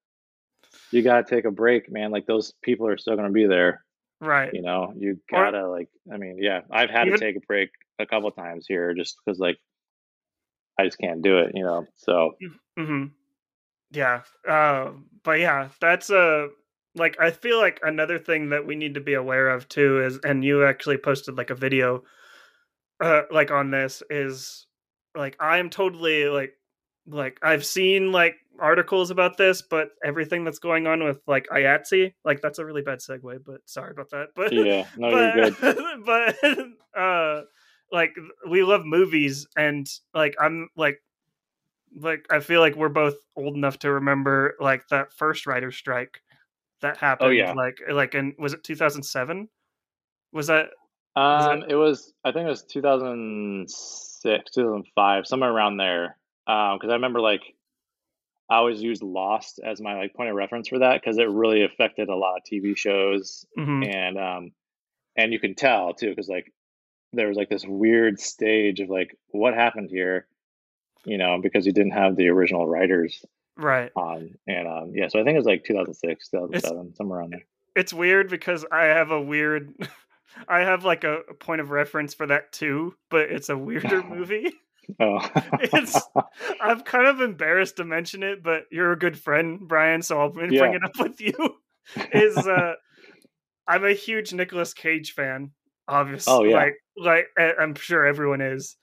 you gotta take a break, man. Like those people are still gonna be there. Right. You know, you gotta or, like. I mean, yeah, I've had even, to take a break a couple times here just because like I just can't do it. You know, so. Mm-hmm. Yeah. Uh, but yeah, that's a like I feel like another thing that we need to be aware of too is, and you actually posted like a video, uh, like on this is like I'm totally like like I've seen like articles about this, but everything that's going on with like IATSE, like that's a really bad segue, but sorry about that. But yeah, no, but, you're good. *laughs* but *laughs* uh, like we love movies, and like I'm like like I feel like we're both old enough to remember like that first writer strike that oh, happened. Oh yeah, like like and was it 2007? Was that? Um, it was I think it was 2006, 2005, somewhere around there. Um, because I remember like I always used Lost as my like point of reference for that because it really affected a lot of TV shows mm-hmm. and um and you can tell too because like there was like this weird stage of like what happened here, you know, because you didn't have the original writers right. on and um yeah so i think it was like 2006 2007 it's, somewhere around there. it's weird because i have a weird *laughs* i have like a, a, point of reference for that too but it's a weirder *laughs* movie. Oh. *laughs* It's i'm kind of embarrassed to mention it but you're a good friend brian so i'll bring yeah. it up with you. Is uh i'm a huge Nicolas cage fan obviously oh, yeah. like like i'm sure everyone is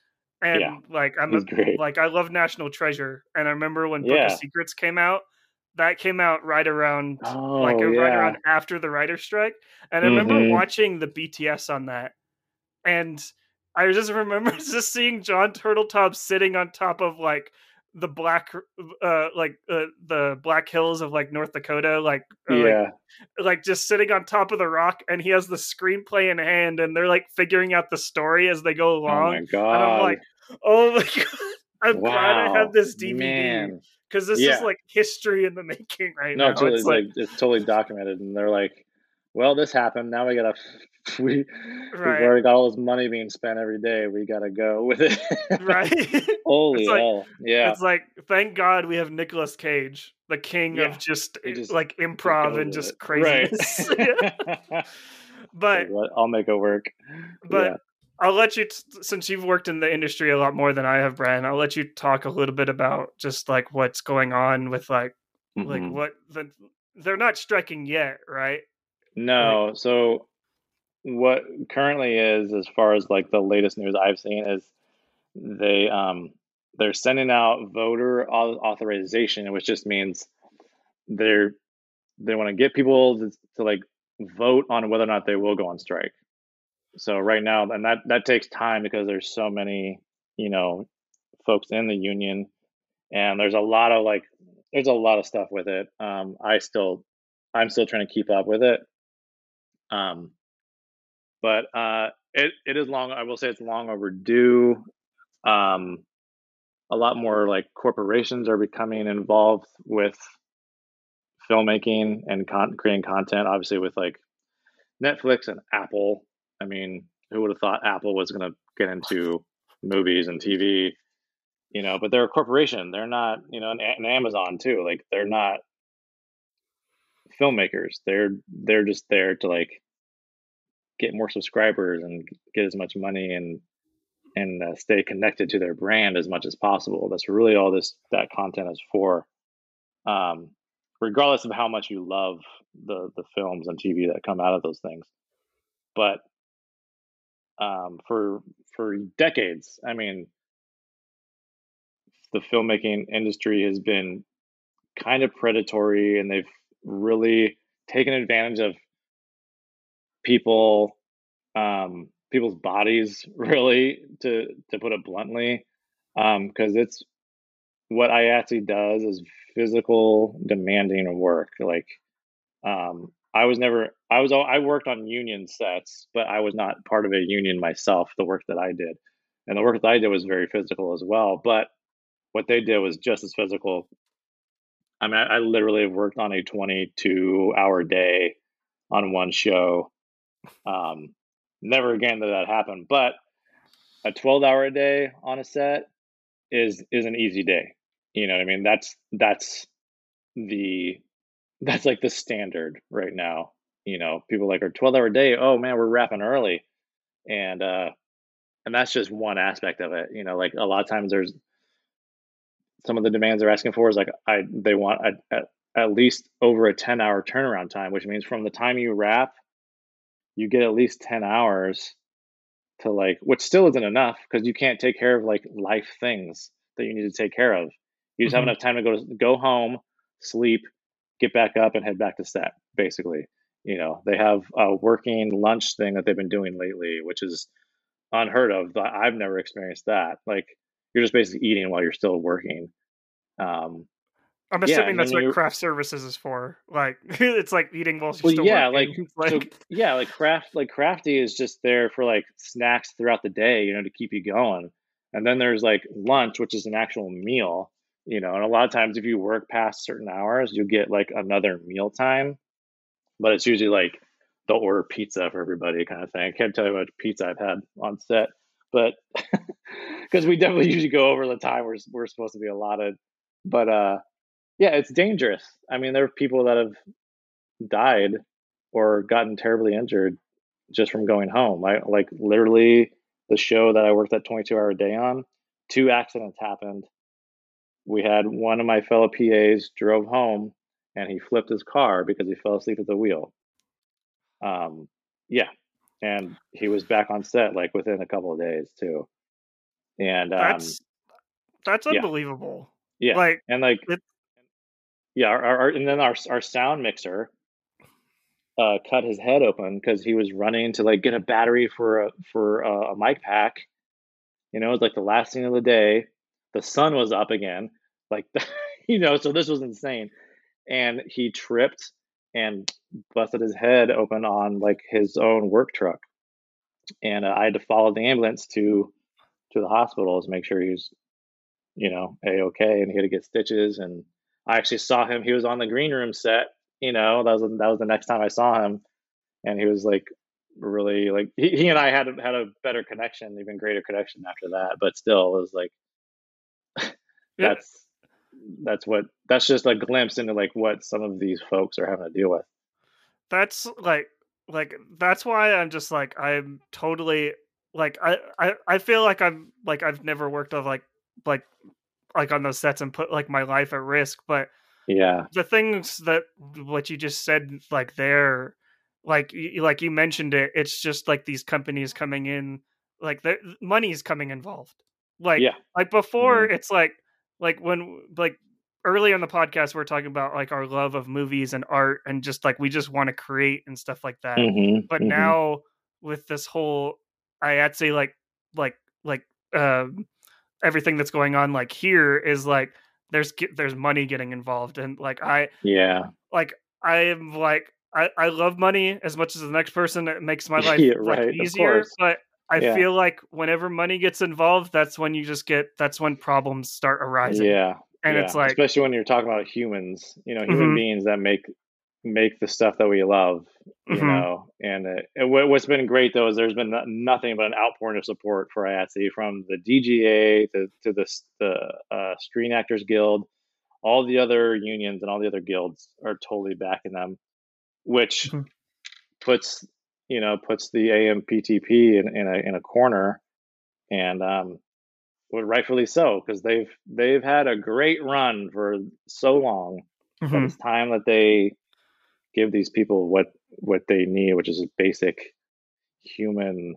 and yeah, like I'm a, like I love National Treasure, and I remember when Book yeah. of Secrets came out. That came out right around oh, like yeah. right around after the writer strike, and I mm-hmm. remember watching the BTS on that, and I just remember *laughs* just seeing John Turteltaub sitting on top of like the black uh like uh, the black hills of like north dakota like uh, yeah like, like, just sitting on top of the rock and he has the screenplay in hand and they're like figuring out the story as they go along oh my god and i'm like oh my *laughs* god i'm wow. glad i have this dvd because this yeah. is like history in the *laughs* making right no, now totally, it's like, like it's totally documented and they're like well this happened now we gotta *laughs* we right. we've already got all this money being spent every day. We got to go with it. right. Holy like, hell! Yeah. It's like thank God we have Nicolas Cage, the king yeah. of just, eh, just, like improv and just craziness. Right. but I'll make it work. But yeah. I'll let you, t- since you've worked in the industry a lot more than I have, Brian. I'll let you talk a little bit about just like what's going on with like, mm-hmm. like what the they're not striking yet, right? No. Like, so what currently is as far as like the latest news I've seen is they um they're sending out voter authorization, which just means they're they want to get people to, to like vote on whether or not they will go on strike. So right now, and that that takes time because there's so many you know folks in the union, and there's a lot of like there's a lot of stuff with it. Um, I still I'm still trying to keep up with it. Um, but uh, it it is long. I will say it's long overdue. Um, a lot more like corporations are becoming involved with filmmaking and con- creating content. Obviously, with like Netflix and Apple. I mean, who would have thought Apple was going to get into movies and TV? You know, but they're a corporation. They're not, you know, and Amazon too. Like they're not filmmakers. They're they're just there to like get more subscribers and get as much money and and uh, stay connected to their brand as much as possible. That's really all this that content is for. Um, regardless of how much you love the the films and TV that come out of those things, but um, for for decades, I mean, the filmmaking industry has been kind of predatory, and they've really taken advantage of people um people's bodies *laughs* really to to put it bluntly um because it's what IATSE does is physical demanding work like um I was never I was I worked on union sets but I was not part of a union myself the work that I did and the work that I did was very physical as well but what they did was just as physical I mean I, I literally worked on a 22 hour day on one show um, never again did that happen. But a 12 hour a day on a set is is an easy day. You know what I mean? That's that's the that's like the standard right now. You know, people like are 12 hour day, oh man, we're wrapping early. And uh and that's just one aspect of it. You know, like a lot of times there's some of the demands they're asking for is like I they want a, a, at least over a 10 hour turnaround time, which means from the time you wrap, you get at least 10 hours to like, which still isn't enough because you can't take care of like life things that you need to take care of. You just mm-hmm. have enough time to go to go home, sleep, get back up, and head back to set. Basically, you know, they have a working lunch thing that they've been doing lately, which is unheard of. I've never experienced that. Like you're just basically eating while you're still working. Um, I'm assuming yeah, that's what craft services is for. Like *laughs* it's like eating while you're well, yeah, working. like, *laughs* like so, yeah, like craft like crafty is just there for like snacks throughout the day, you know, to keep you going. And then there's like lunch, which is an actual meal, you know. And a lot of times, if you work past certain hours, you get like another meal time, but it's usually like they'll order pizza for everybody, kind of thing. I can't tell you how much pizza I've had on set, but *laughs* because we definitely usually go over the time we're we're supposed to be allotted. But uh, yeah, it's dangerous. I mean, there are people that have died or gotten terribly injured just from going home. I like literally the show that I worked that 22 hour day on, two accidents happened. We had one of my fellow PAs drove home and he flipped his car because he fell asleep at the wheel. Um, yeah, and he was back on set like within a couple of days too. And um, that's that's unbelievable. Yeah, like and like it, yeah, our, our, and then our our sound mixer uh, cut his head open because he was running to like get a battery for a for a, a mic pack. You know, it was like the last thing of the day. The sun was up again, like *laughs* you know. So this was insane, and he tripped and busted his head open on like his own work truck, and uh, I had to follow the ambulance to to the hospital to make sure he was, you know, a okay, and he had to get stitches and I actually saw him. He was on the green room set. You know, that was that was the next time I saw him, and he was like really like he, he and I had had a better connection, even greater connection after that. But still, it was like that's that's what that's just a glimpse into like what some of these folks are having to deal with. That's like like that's why I'm just like I'm totally like I I I feel like I'm like I've never worked on like like like on those sets and put like my life at risk but yeah the things that what you just said like there like you, like you mentioned it it's just like these companies coming in like the money's coming involved like yeah like before mm-hmm. it's like like when like early on the podcast we are talking about like our love of movies and art and just like we just want to create and stuff like that mm-hmm. but mm-hmm. now with this whole i'd say like like like um everything that's going on like here is like there's there's money getting involved and like i yeah like i am like i i love money as much as the next person it makes my *laughs* life yeah, like, right, easier but i yeah. feel like whenever money gets involved that's when you just get that's when problems start arising yeah and yeah. it's like especially when you're talking about humans you know human mm-hmm. beings that make make the stuff that we love you mm-hmm. know and it, what's been great though is there's been nothing but an outpouring of support for IATSE from the DGA to, to the, the uh, Screen Actors Guild all the other unions and all the other guilds are totally backing them which mm-hmm. puts you know puts the AMPTP in, in a in a corner and um rightfully so because they've they've had a great run for so long mm-hmm. it's time that they give these people what what they need, which is basic human.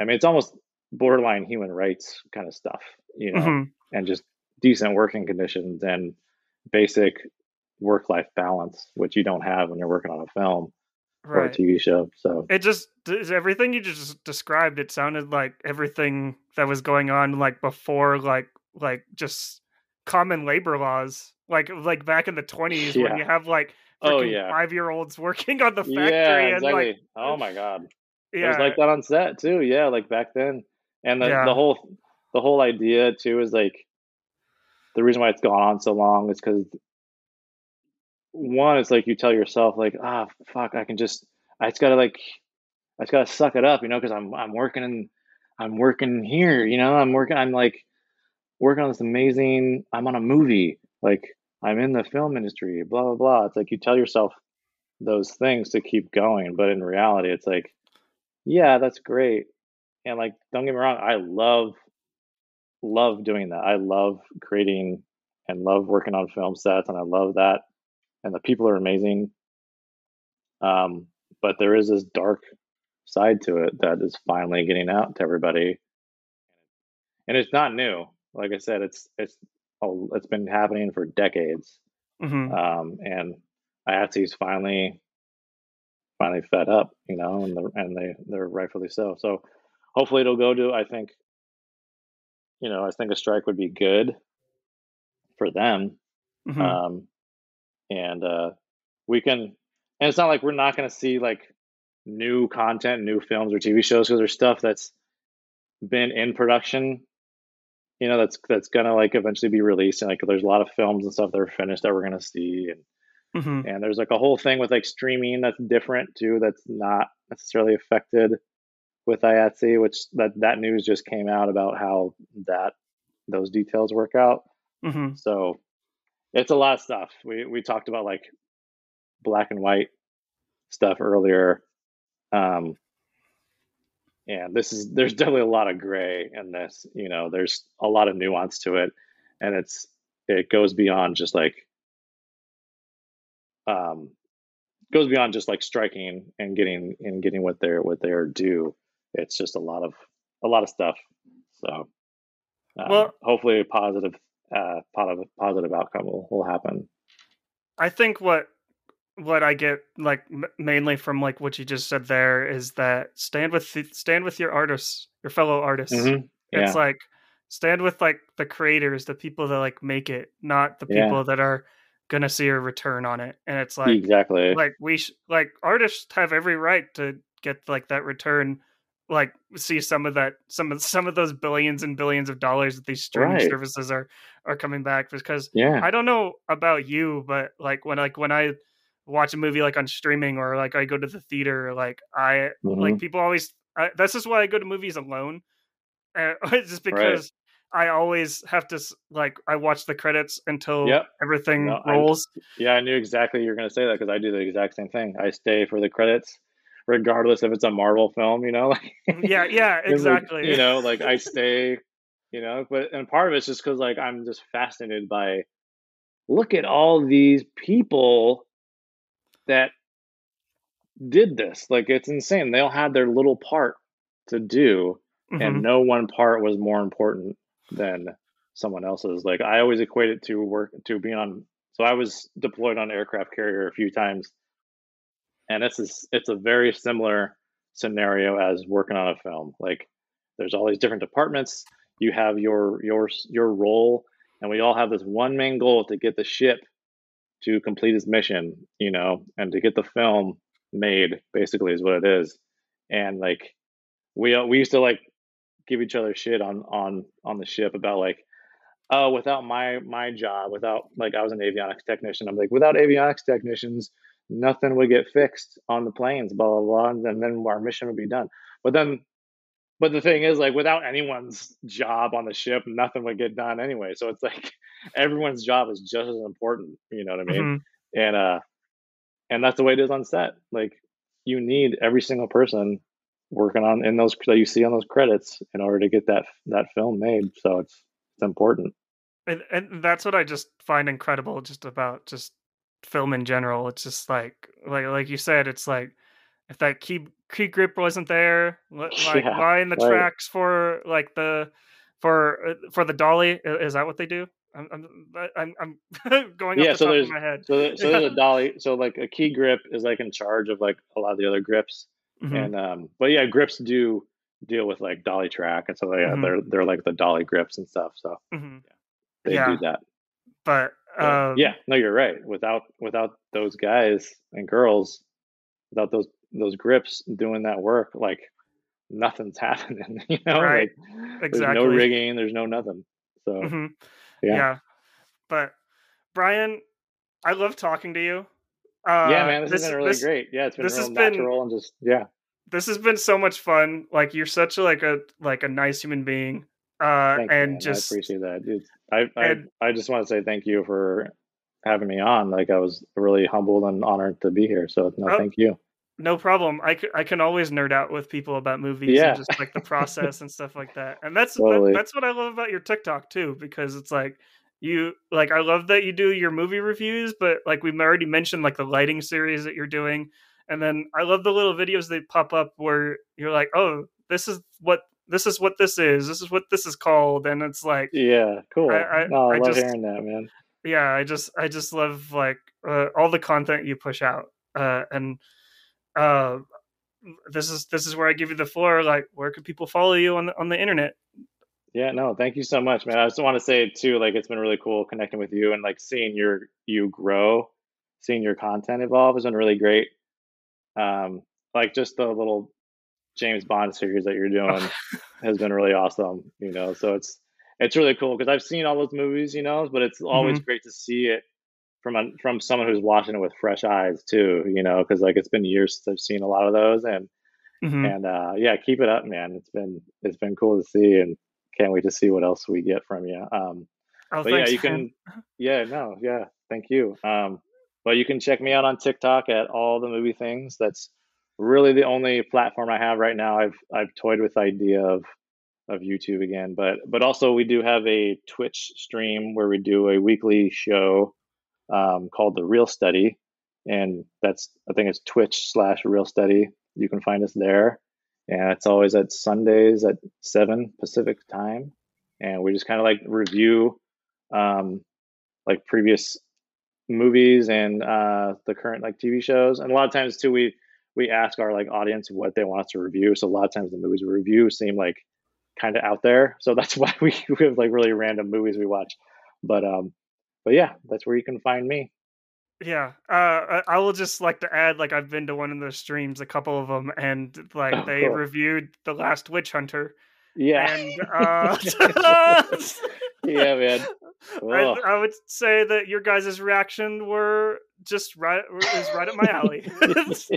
I mean, it's almost borderline human rights kind of stuff, you know, mm-hmm. and just decent working conditions and basic work life balance, which you don't have when you're working on a film right. or a TV show. So it just is everything you just described. It sounded like everything that was going on like before, like like just common labor laws, like like back in the twenties yeah. when you have like oh yeah five year olds working on the factory yeah, exactly. and like oh my god yeah. it was like that on set too yeah like back then and the, yeah. the whole the whole idea too is like the reason why it's gone on so long is because one it's like you tell yourself like ah fuck i can just i just gotta like I just gotta suck it up, you know, because I'm I'm working in I'm working here, you know, I'm working I'm like working on this amazing I'm on a movie, like I'm in the film industry, blah blah blah. It's like you tell yourself those things to keep going, but in reality it's like, yeah, that's great. And like don't get me wrong, I love love doing that. I love creating and love working on film sets and I love that. And the people are amazing. Um, but there is this dark side to it that is finally getting out to everybody. And it's not new. Like I said, it's it's oh, it's been happening for decades. hmm Um, and IATSE's finally finally fed up, you know, and the, and they they're rightfully so. So hopefully it'll go to I think you know, I think a strike would be good for them. hmm Um, and uh, we can, and it's not like we're not going to see like new content, new films or TV shows because there's stuff that's been in production. You know, that's that's gonna like eventually be released, and like there's a lot of films and stuff that are finished that we're gonna see, and hmm and there's like a whole thing with like streaming that's different too, that's not necessarily affected with IATSE, which that that news just came out about how that those details work out. hmm So it's a lot of stuff. We we talked about like black and white stuff earlier. Um and this is there's definitely a lot of gray in this, you know, there's a lot of nuance to it and it's it goes beyond just like um goes beyond just like striking and getting and getting what they're what they're due. It's just a lot of a lot of stuff. So um, Well, hopefully a positive uh positive positive outcome will, will happen. I think what what I get like m- mainly from like what you just said there is that stand with the, stand with your artists, your fellow artists. hmm Yeah. It's like stand with like the creators, the people that like make it, not the Yeah. people that are gonna see a return on it. And it's like exactly. like we sh- like artists have every right to get like that return like see some of that some of some of those billions and billions of dollars that these streaming Right. services are are coming back because Yeah. I don't know about you, but like when like when I watch a movie like on streaming or like I go to the theater, like I like hmm people always. I, this is why I go to movies alone, uh, *laughs* just Right. because I always have to like I watch the credits until Yep. everything No, rolls. yeah, I knew exactly you were going to say that because I do the exact same thing. I stay for the credits, regardless if it's a Marvel film. You know, *laughs* like Yeah, yeah, *laughs* it's like, exactly. you know, like I *laughs* stay. You know, but and part of it's just because like I'm just fascinated by look at all these people that did this. Like it's insane. They all had their little part to do, hmm and no one part was more important than someone else's. Like I always equate it to work to being on. So I was deployed on aircraft carrier a few times, and it's a, it's a very similar scenario as working on a film. Like there's all these different departments. You have your your your role, and we all have this one main goal to get the ship to complete its mission. You know, and to get the film made. Basically, is what it is. And like we uh, we used to like give each other shit on on on the ship about like oh without my my job without like i was an avionics technician i'm like without avionics technicians nothing would get fixed on the planes blah blah blah and then, then our mission would be done. But then but the thing is like without anyone's job on the ship nothing would get done anyway. So it's like *laughs* everyone's job is just as important you know what i mean? Hmm and uh and that's the way it is on set. Like you need every single person working on in those that you see on those credits in order to get that that film made. So it's it's important. And and that's what I just find incredible just about just film in general. It's just like like like you said, it's like if that key key grip wasn't there, *laughs* like yeah line the right tracks for like the for uh, for the dolly. Is that what they do? I'm I'm I'm, I'm *laughs* going off yeah so top of there's my head. so there, so there's a *laughs* dolly so like a key grip is like in charge of like a lot of the other grips hmm and um but yeah grips do deal with like dolly track and so yeah hmm they're they're like the dolly grips and stuff so hmm they Yeah, do that but um, yeah. No you're right. Without without those guys and girls without those those grips doing that work like nothing's *laughs* happening you know? Right, like there's no rigging there's no nothing. So hmm yeah. Yeah, but Brian, I love talking to you. Uh, yeah man this has been really this great. Yeah it's been this real has been natural and just yeah. this has been so much fun. Like you're such a, like a like a nice human being. Uh, Thank and man. just I appreciate that, dude. I I, and- I just want to say thank you for having me on. Like I was really humbled and honored to be here. So no, Oh, thank you. no problem. I, c- I can always nerd out with people about movies Yeah. and just like the process and stuff like that. And that's that- that's what I love about your TikTok too, because it's like you like I love that you do your movie reviews, but like we've already mentioned like the lighting series that you're doing, and then I love the little videos that pop up where you're like, oh, this is what this is what this is, this is what this is called, and it's like Yeah, cool. I- I- no, I, I love just- hearing that, man. yeah i just i just love like uh, all the content you push out uh and uh this is this is where i give you the floor like where can people follow you on the on the internet Yeah, no, thank you so much, man. I just want to say too, like it's been really cool connecting with you and like seeing your you grow, seeing your content evolve has been really great. Um, like just the little James Bond series that you're *laughs* doing has been really awesome, you know. So it's it's really cool because I've seen all those movies, you know, but it's always great to see it from a, from someone who's watching it with fresh eyes too, you know, because like it's been years since I've seen a lot of those and Mhm. and uh, yeah, keep it up, man. It's been it's been cool to see, and can't wait to see what else we get from you. Um, oh but thanks yeah, you man. can. *laughs* Yeah, no, yeah, thank you. Um, but you can check me out on TikTok at all the movie things. That's really the only platform I have right now. I've I've toyed with the idea of of YouTube again, but but also we do have a Twitch stream where we do a weekly show um, called the Real Study, and that's I think it's Twitch slash Real Study. You can find us there, and it's always at Sundays at seven Pacific time, and we just kind of like review um, like previous movies and uh, the current like TV shows, and a lot of times too we we ask our like audience what they want us to review. So a lot of times the movies we review seem like kind of out there, so *laughs* that's why we, we have like really random movies we watch. But um, but yeah, that's where you can find me. yeah uh I- will just like to add like i've been to one of those streams a couple of them and like Oh, they cool. reviewed the last witch hunter Yeah, and *laughs* uh yeah, *laughs* man. I, I would say that your guys' reaction were just right is right up my alley. *laughs* That's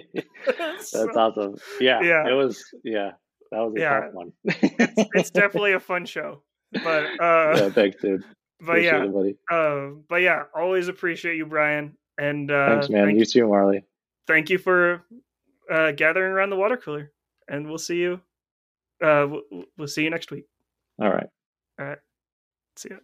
So, awesome. Yeah, Yeah. it was. Yeah, that was a Yeah. tough one. it's, it's definitely a fun show. But uh yeah, thanks, dude. but Appreciate yeah, it, buddy. uh but yeah, always appreciate you, Brian. And uh Thanks, man. Thank, You too, Marley. thank you for uh gathering around the water cooler. And we'll see you uh, we'll, see you next week. All right. All right. See ya.